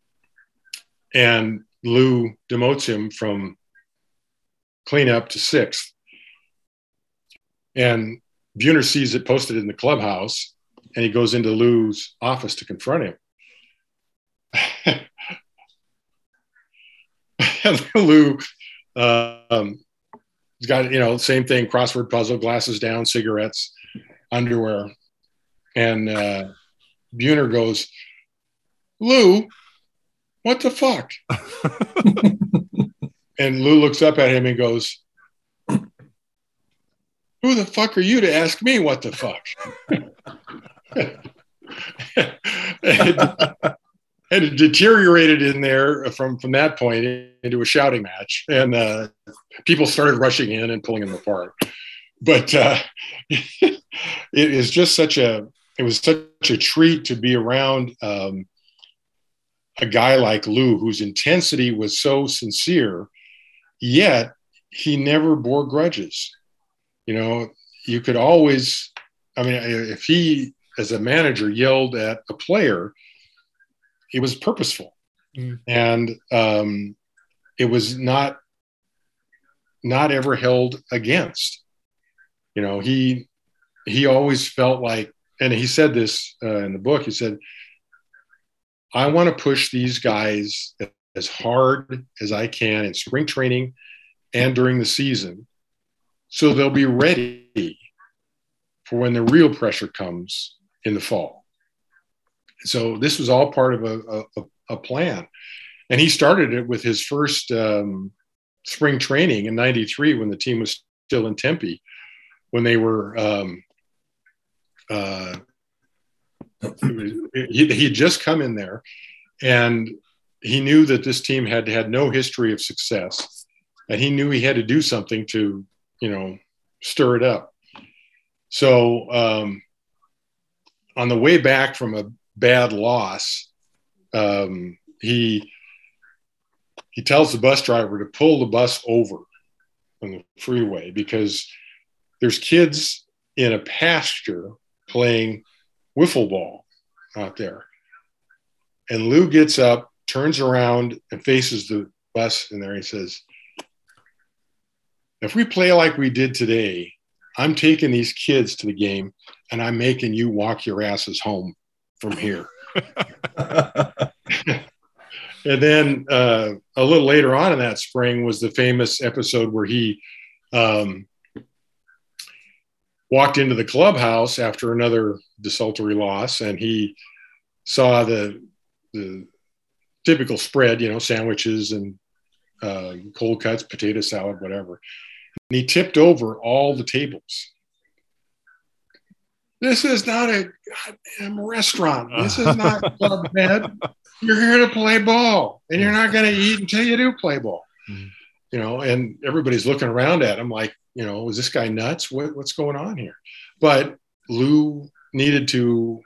and Lou demotes him from cleanup to sixth, and Buhner sees it posted in the clubhouse, and he goes into Lou's office to confront him. Lou, um, he's got you know same thing: crossword puzzle, glasses down, cigarettes, underwear, and uh, Buhner goes, "Lou, what the fuck?" and Lou looks up at him and goes, "Who the fuck are you to ask me what the fuck?" and, and it deteriorated in there from from that point into a shouting match, and uh, people started rushing in and pulling them apart. But uh, it is just such a it was such a treat to be around um, a guy like Lou, whose intensity was so sincere, yet he never bore grudges. You know, you could always, I mean, if he as a manager yelled at a player it was purposeful Mm. and um, it was not not ever held against you know he he always felt like and he said this uh, in the book he said i want to push these guys as hard as i can in spring training and during the season so they'll be ready for when the real pressure comes in the fall. So this was all part of a, a, a plan. And he started it with his first um, spring training in 93 when the team was still in tempe when they were um, uh, he, he just come in there and he knew that this team had had no history of success and he knew he had to do something to you know stir it up. So um, on the way back from a bad loss, um, he he tells the bus driver to pull the bus over on the freeway because there's kids in a pasture playing wiffle ball out there. And Lou gets up, turns around, and faces the bus in there. He says, If we play like we did today, I'm taking these kids to the game and I'm making you walk your asses home from here. and then uh, a little later on in that spring was the famous episode where he um, walked into the clubhouse after another desultory loss and he saw the the typical spread, you know, sandwiches and uh, cold cuts, potato salad, whatever. And he tipped over all the tables. This is not a goddamn restaurant. This is not club med. You're here to play ball, and you're not going to eat until you do play ball. Mm-hmm. You know, and everybody's looking around at him like, you know, is this guy nuts? What, what's going on here? But Lou needed to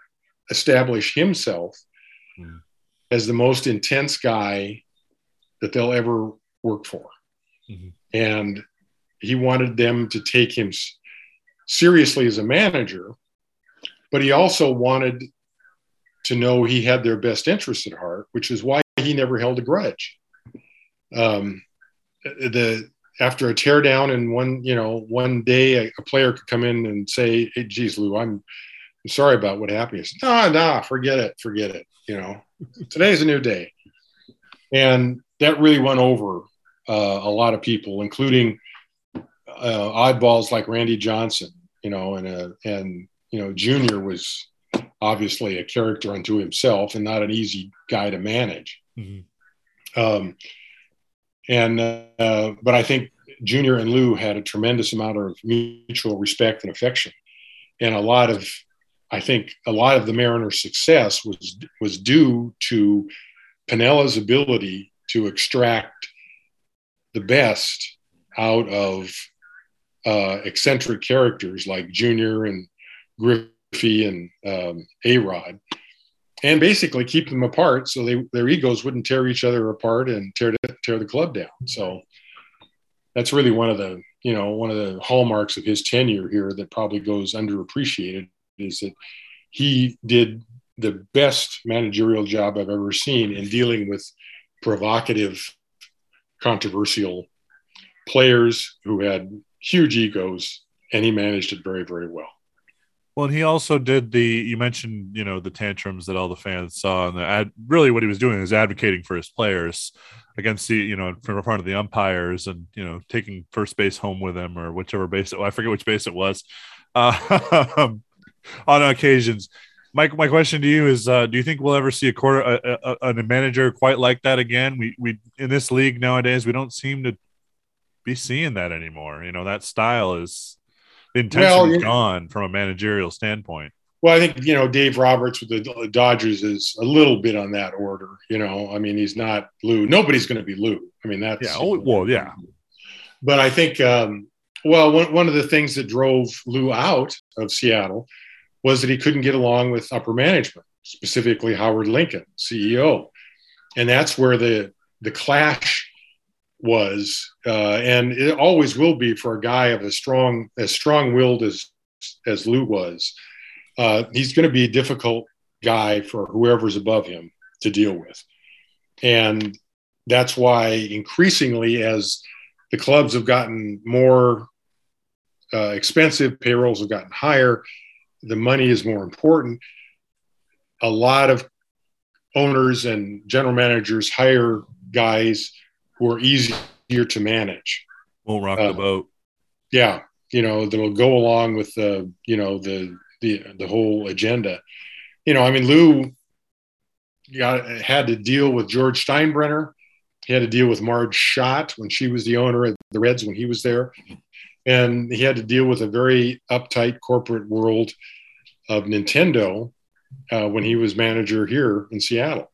establish himself mm. as the most intense guy that they'll ever work for. Mm-hmm. And he wanted them to take him seriously as a manager, but he also wanted to know he had their best interests at heart, which is why he never held a grudge. Um, the after a teardown in one, you know, one day a, a, player could come in and say, "Hey, geez, Lou, I'm, I'm sorry about what happened." Said, nah, nah, forget it, forget it. You know, today's a new day, and that really went over uh, a lot of people, including uh, oddballs like Randy Johnson. You know, and uh, and you know, Junior was obviously a character unto himself and not an easy guy to manage. Mm-hmm. Um, and uh, but I think Junior and Lou had a tremendous amount of mutual respect and affection, and a lot of I think a lot of the Mariners' success was was due to Piniella's ability to extract the best out of uh, eccentric characters like Junior and Griffey and um, A Rod, and basically keep them apart so they, their egos wouldn't tear each other apart and tear tear the club down. So that's really one of the you know one of the hallmarks of his tenure here that probably goes underappreciated is that he did the best managerial job I've ever seen in dealing with provocative, controversial players who had huge egos, and he managed it very, very well. Well, and he also did the. You mentioned, you know, the tantrums that all the fans saw, and the ad, really what he was doing is advocating for his players against the, you know, from front of the umpires, and you know, taking first base home with him or whichever base. It, I forget which base it was. Uh, on occasions, my my question to you is: uh, Do you think we'll ever see a quarter a, a, a, manager quite like that again? We we in this league nowadays we don't seem to be seeing that anymore. You know, that style is the intention well, gone from a managerial standpoint. Well, I think you know Dave Roberts with the Dodgers is a little bit on that order. You know, I mean, he's not Lou. Nobody's going to be Lou. I mean, that's yeah. Oh, well, yeah. But I think, um, well, one one of the things that drove Lou out of Seattle was that he couldn't get along with upper management, specifically Howard Lincoln, CEO, and that's where the the clash was, uh, and it always will be for a guy of as strong as strong-willed as as Lou was. Uh, he's going to be a difficult guy for whoever's above him to deal with, and that's why increasingly as the clubs have gotten more uh, expensive, payrolls have gotten higher, the money is more important. A lot of owners and general managers hire guys who are easier to manage. Won't rock uh, the boat. Yeah, you know that'll go along with the you know the the the whole agenda. You know, I mean, Lou got had to deal with George Steinbrenner. He had to deal with Marge Schott when she was the owner of the Reds when he was there, and he had to deal with a very uptight corporate world of Nintendo uh, when he was manager here in Seattle.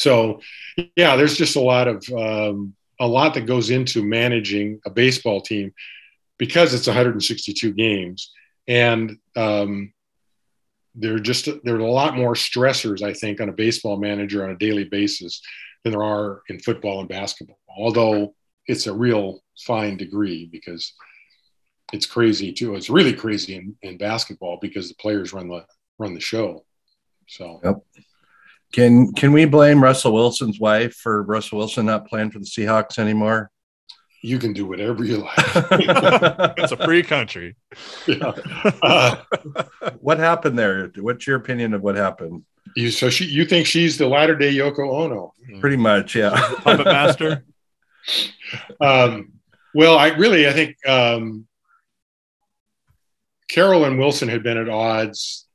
So, yeah, there's just a lot of um, a lot that goes into managing a baseball team because it's 162 games, and um, there are just there are a lot more stressors, I think, on a baseball manager on a daily basis than there are in football and basketball. Although it's a real fine degree because it's crazy too. It's really crazy in, in basketball because the players run the run the show. So. Yep. Can can we blame Russell Wilson's wife for Russell Wilson not playing for the Seahawks anymore? You can do whatever you like. it's a free country. Yeah. Uh, what happened there? What's your opinion of what happened? You so she you think she's the latter day Yoko Ono? Pretty much, yeah. Puppet master. Um, well, I really I think um, Carroll and Wilson had been at odds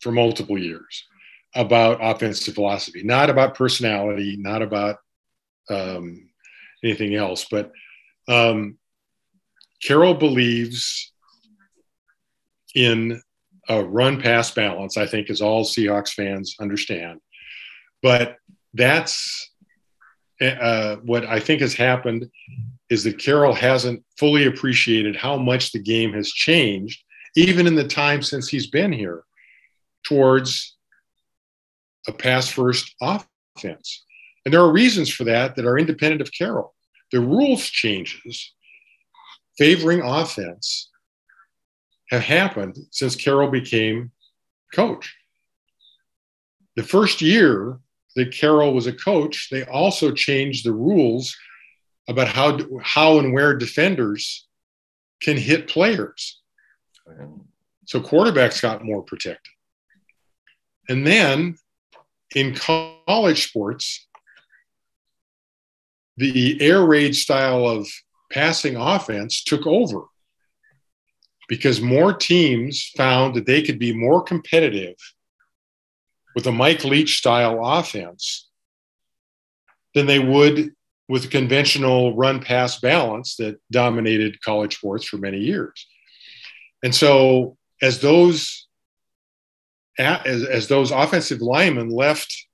for multiple years about offensive philosophy, not about personality, not about um, anything else. But um, Carroll believes in a run pass balance, I think, as all Seahawks fans understand. But that's uh, what I think has happened is that Carroll hasn't fully appreciated how much the game has changed, even in the time since he's been here, towards a pass first offense. And there are reasons for that that are independent of Carroll. The rules changes favoring offense have happened since Carroll became coach. The first year that Carroll was a coach, they also changed the rules about how how and where defenders can hit players. So quarterbacks got more protected. And then in college sports, the air raid style of passing offense took over because more teams found that they could be more competitive with a Mike Leach style offense than they would with a conventional run pass balance that dominated college sports for many years. And so as those as, as those offensive linemen left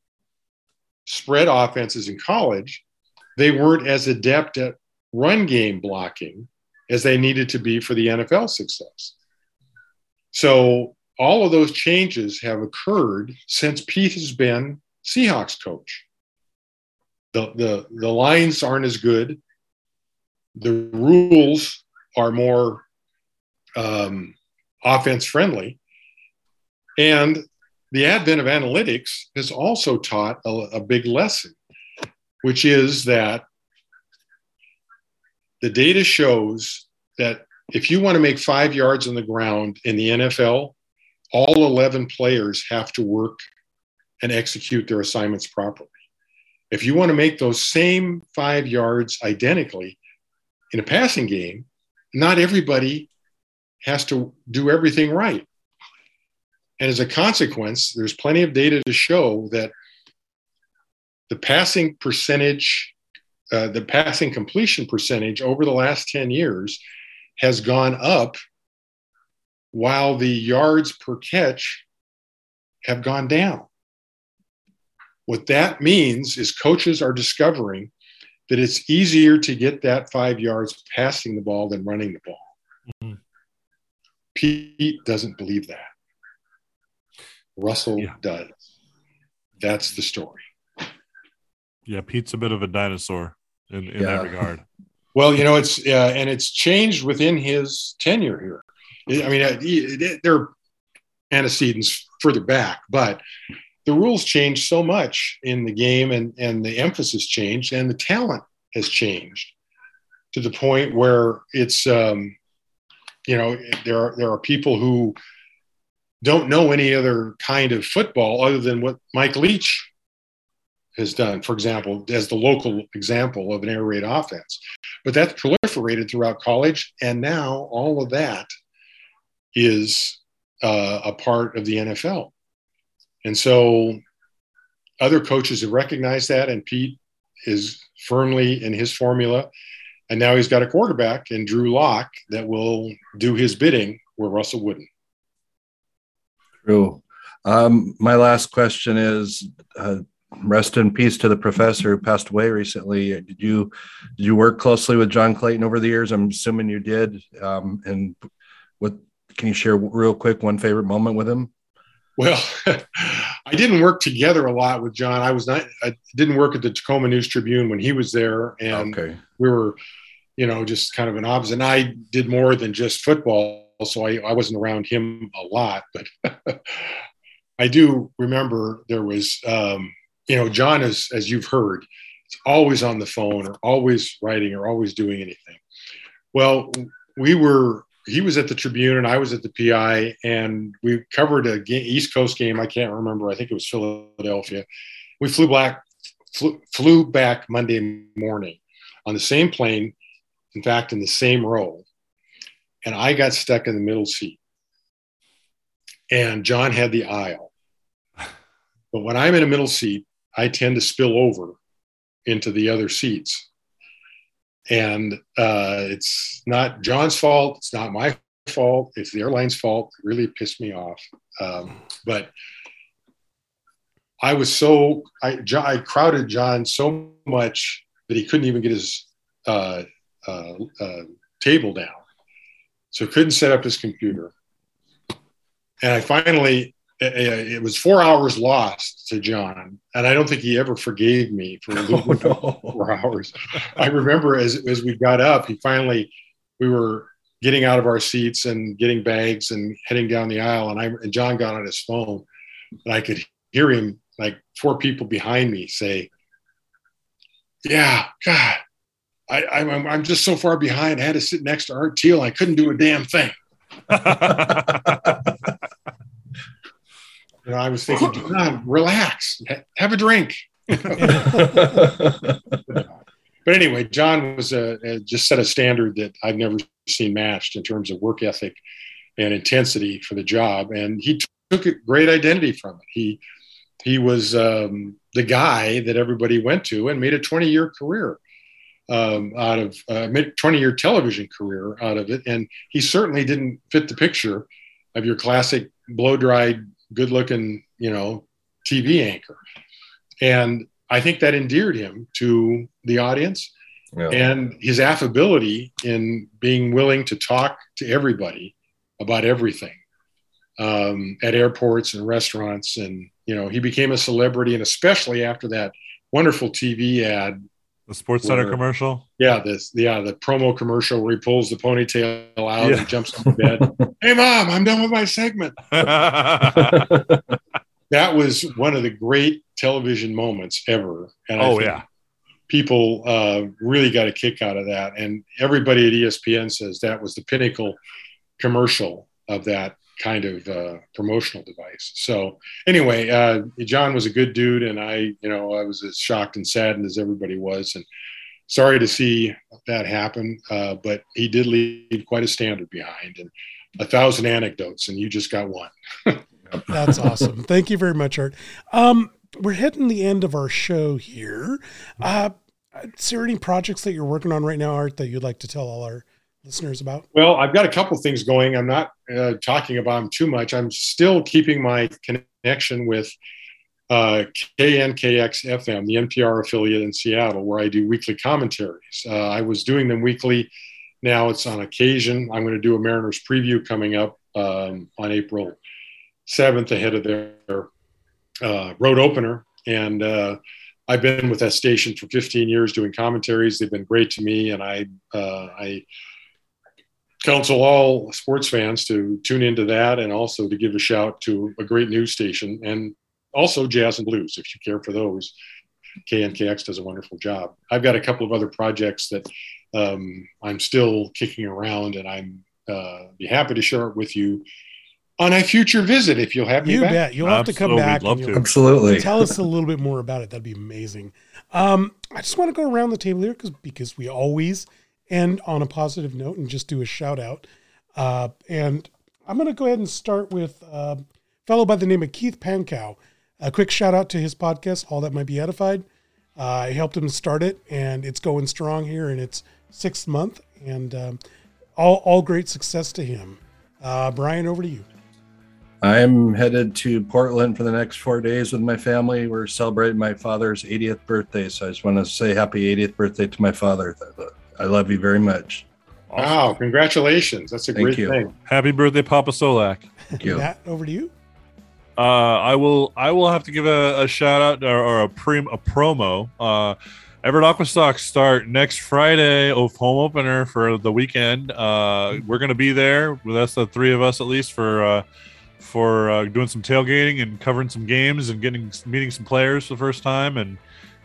spread offenses in college, they weren't as adept at run game blocking as they needed to be for the NFL success. So all of those changes have occurred since Pete has been Seahawks coach. The, the, the lines aren't as good. The rules are more um, offense friendly. And the advent of analytics has also taught a, a big lesson, which is that the data shows that if you want to make five yards on the ground in the NFL, all 11 players have to work and execute their assignments properly. If you want to make those same five yards identically in a passing game, not everybody has to do everything right. And as a consequence, there's plenty of data to show that the passing percentage uh, the passing completion percentage over the last 10 years has gone up while the yards per catch have gone down. What that means is coaches are discovering that it's easier to get that five yards passing the ball than running the ball. Mm-hmm. Pete doesn't believe that. Russell yeah. does. That's the story. Yeah, Pete's a bit of a dinosaur in, in yeah. that regard. Well, you know, it's uh, and it's changed within his tenure here. I mean, uh, there are antecedents further back, but the rules changed so much in the game, and and the emphasis changed, and the talent has changed to the point where it's, um, you know, there are there are people who don't know any other kind of football other than what Mike Leach has done, for example, as the local example of an air raid offense. But that's proliferated throughout college. And now all of that is uh, a part of the NFL. And so other coaches have recognized that, and Pete is firmly in his formula. And now he's got a quarterback in Drew Lock that will do his bidding where Russell wouldn't. True. Um, my last question is uh, rest in peace to the professor who passed away recently. Did you did you work closely with John Clayton over the years? I'm assuming you did. Um, and what can you share real quick one favorite moment with him? Well, I didn't work together a lot with John. I was not. I didn't work at the Tacoma News Tribune when he was there, and okay. we were, you know, just kind of an opposite. And I did more than just football, so I, I wasn't around him a lot. But I do remember there was um, you know, John is, as you've heard, is always on the phone or always writing or always doing anything. Well, we were, he was at the Tribune and I was at the PI, and we covered a game, East Coast game. I can't remember. I think it was Philadelphia. We flew back, flew, flew back Monday morning on the same plane, in fact, in the same row. And I got stuck in the middle seat. And John had the aisle But when I'm in a middle seat, I tend to spill over into the other seats. And uh, it's not John's fault. It's not my fault. It's the airline's fault. It really pissed me off. Um, but I was so I, I crowded John so much that he couldn't even get his uh, uh, uh, table down, so couldn't set up his computer. And I finally, eh, eh, it was four hours lost to John, and I don't think he ever forgave me for oh, no. four hours. I remember as as we got up, he finally we were getting out of our seats and getting bags and heading down the aisle, and I and John got on his phone, and I could hear him like four people behind me say, "Yeah, God, I, I'm I'm just so far behind. I had to sit next to Art Thiel. I couldn't do a damn thing." you know, I was thinking, John, relax, have a drink. but anyway, John was a, a, just set a standard that I've never seen matched in terms of work ethic and intensity for the job, and he took a great identity from it. He he was um, the guy that everybody went to and made a 20 year career um, out of uh, 20 year television career out of it. And he certainly didn't fit the picture of your classic blow dried, good looking, you know, TV anchor. And I think that endeared him to the audience. Yeah. And his affability in being willing to talk to everybody about everything um, at airports and restaurants. And, you know, he became a celebrity. And especially after that wonderful TV ad. The SportsCenter commercial? Yeah, this yeah, the promo commercial where he pulls the ponytail out yeah. and jumps on the bed. hey mom, I'm done with my segment. that was one of the great television moments ever. And oh yeah. People uh, really got a kick out of that. And everybody at ESPN says that was the pinnacle commercial of that kind of uh, promotional device. So anyway, uh, John was a good dude, and I, you know, I was as shocked and saddened as everybody was, and sorry to see that happen. Uh, but he did leave quite a standard behind, and a thousand anecdotes, and you just got one. That's awesome. Thank you very much, Art. Um, we're hitting the end of our show here. Uh, is there any projects that you're working on right now, Art, that you'd like to tell all our listeners about? Well, I've got a couple things going. I'm not uh, talking about them too much. I'm still keeping my connection with uh, KNKX FM, the NPR affiliate in Seattle, where I do weekly commentaries. Uh, I was doing them weekly. Now it's on occasion. I'm going to do a Mariners preview coming up um, on April 7th ahead of their uh, road opener. And uh, I've been with that station for 15 years doing commentaries. They've been great to me, and I uh, I counsel all sports fans to tune into that and also to give a shout to a great news station and also jazz and blues if you care for those knkx does a wonderful job i've got a couple of other projects that um, i'm still kicking around and i'm uh, be happy to share it with you on a future visit if you'll have me you back. bet you'll have Absolutely. to come back love to. Absolutely. tell us a little bit more about it that'd be amazing um, i just want to go around the table here because because we always end on a positive note and just do a shout out. Uh, and I'm going to go ahead and start with a fellow by the name of Keith Pankow. A quick shout out to his podcast, All That Might Be Edified. Uh, I helped him start it, and it's going strong here in its sixth month, and um, all, all great success to him. Uh, Brian, over to you. I'm headed to Portland for the next four days with my family. We're celebrating my father's 80th birthday, so I just want to say happy 80th birthday to my father. I love you very much. Awesome. Wow, congratulations. That's a Thank great you. thing. Happy birthday, Papa Solack. Thank you. Matt, over to you. Uh, I will. I will have to give a, a shout out or, or a prim a promo. Uh, Everett Aqua start next Friday of home opener for the weekend. Uh, we're going to be there. That's the three of us at least for uh, for uh, doing some tailgating and covering some games and getting meeting some players for the first time and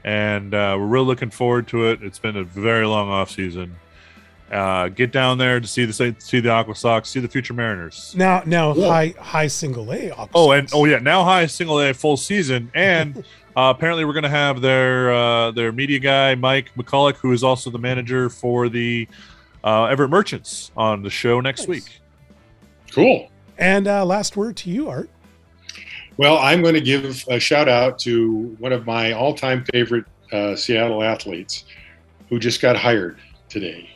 and uh, we're really looking forward to it. It's been a very long off season. Uh, get down there to see the see the Aqua Sox, see the future Mariners. Now, now yeah. high high single A. Aqua oh, and oh yeah, now high single A full season, and uh, apparently we're going to have their uh, their media guy Mike McCulloch, who is also the manager for the uh, Everett Merchants, on the show next nice. week. Cool. And uh, last word to you, Art. Well, I'm going to give a shout out to one of my all time favorite uh, Seattle athletes who just got hired today.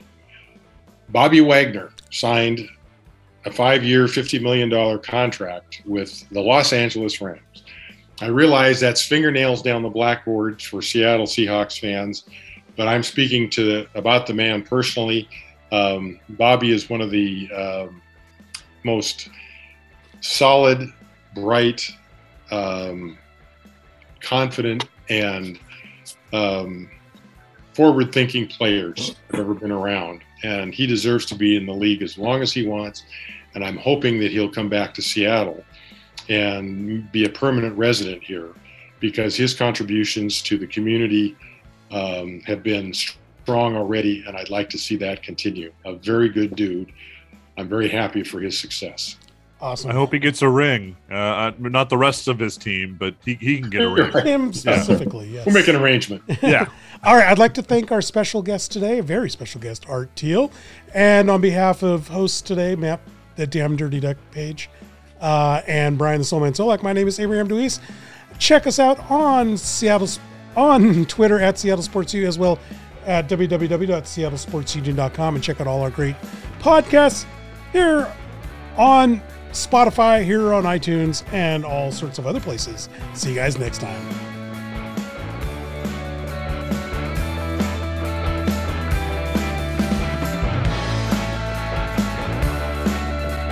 Bobby Wagner signed a five year, $50 million contract with the Los Angeles Rams. I realize that's fingernails down the blackboard for Seattle Seahawks fans, but I'm speaking to about the man personally. Um, Bobby is one of the um, most solid, bright, um, confident, and um, forward thinking players I've ever been around. And he deserves to be in the league as long as he wants. And I'm hoping that he'll come back to Seattle and be a permanent resident here because his contributions to the community um, have been strong already. And I'd like to see that continue. A very good dude. I'm very happy for his success. Awesome. I hope he gets a ring. Uh, uh, not the rest of his team, but he, he can get a ring. him specifically. Yes. We'll make an arrangement. Yeah. All right. I'd like to thank our special guest today, a very special guest, Art Thiel, and on behalf of hosts today, Matt, the Damn Dirty Duck Paige, uh, and Brian the Soulman Solack. My name is Abraham DeWeese. Check us out on Seattle on Twitter at Seattle Sports U as well at www.seattlesportsunion.com and check out all our great podcasts here on Spotify, here on iTunes, and all sorts of other places. See you guys next time.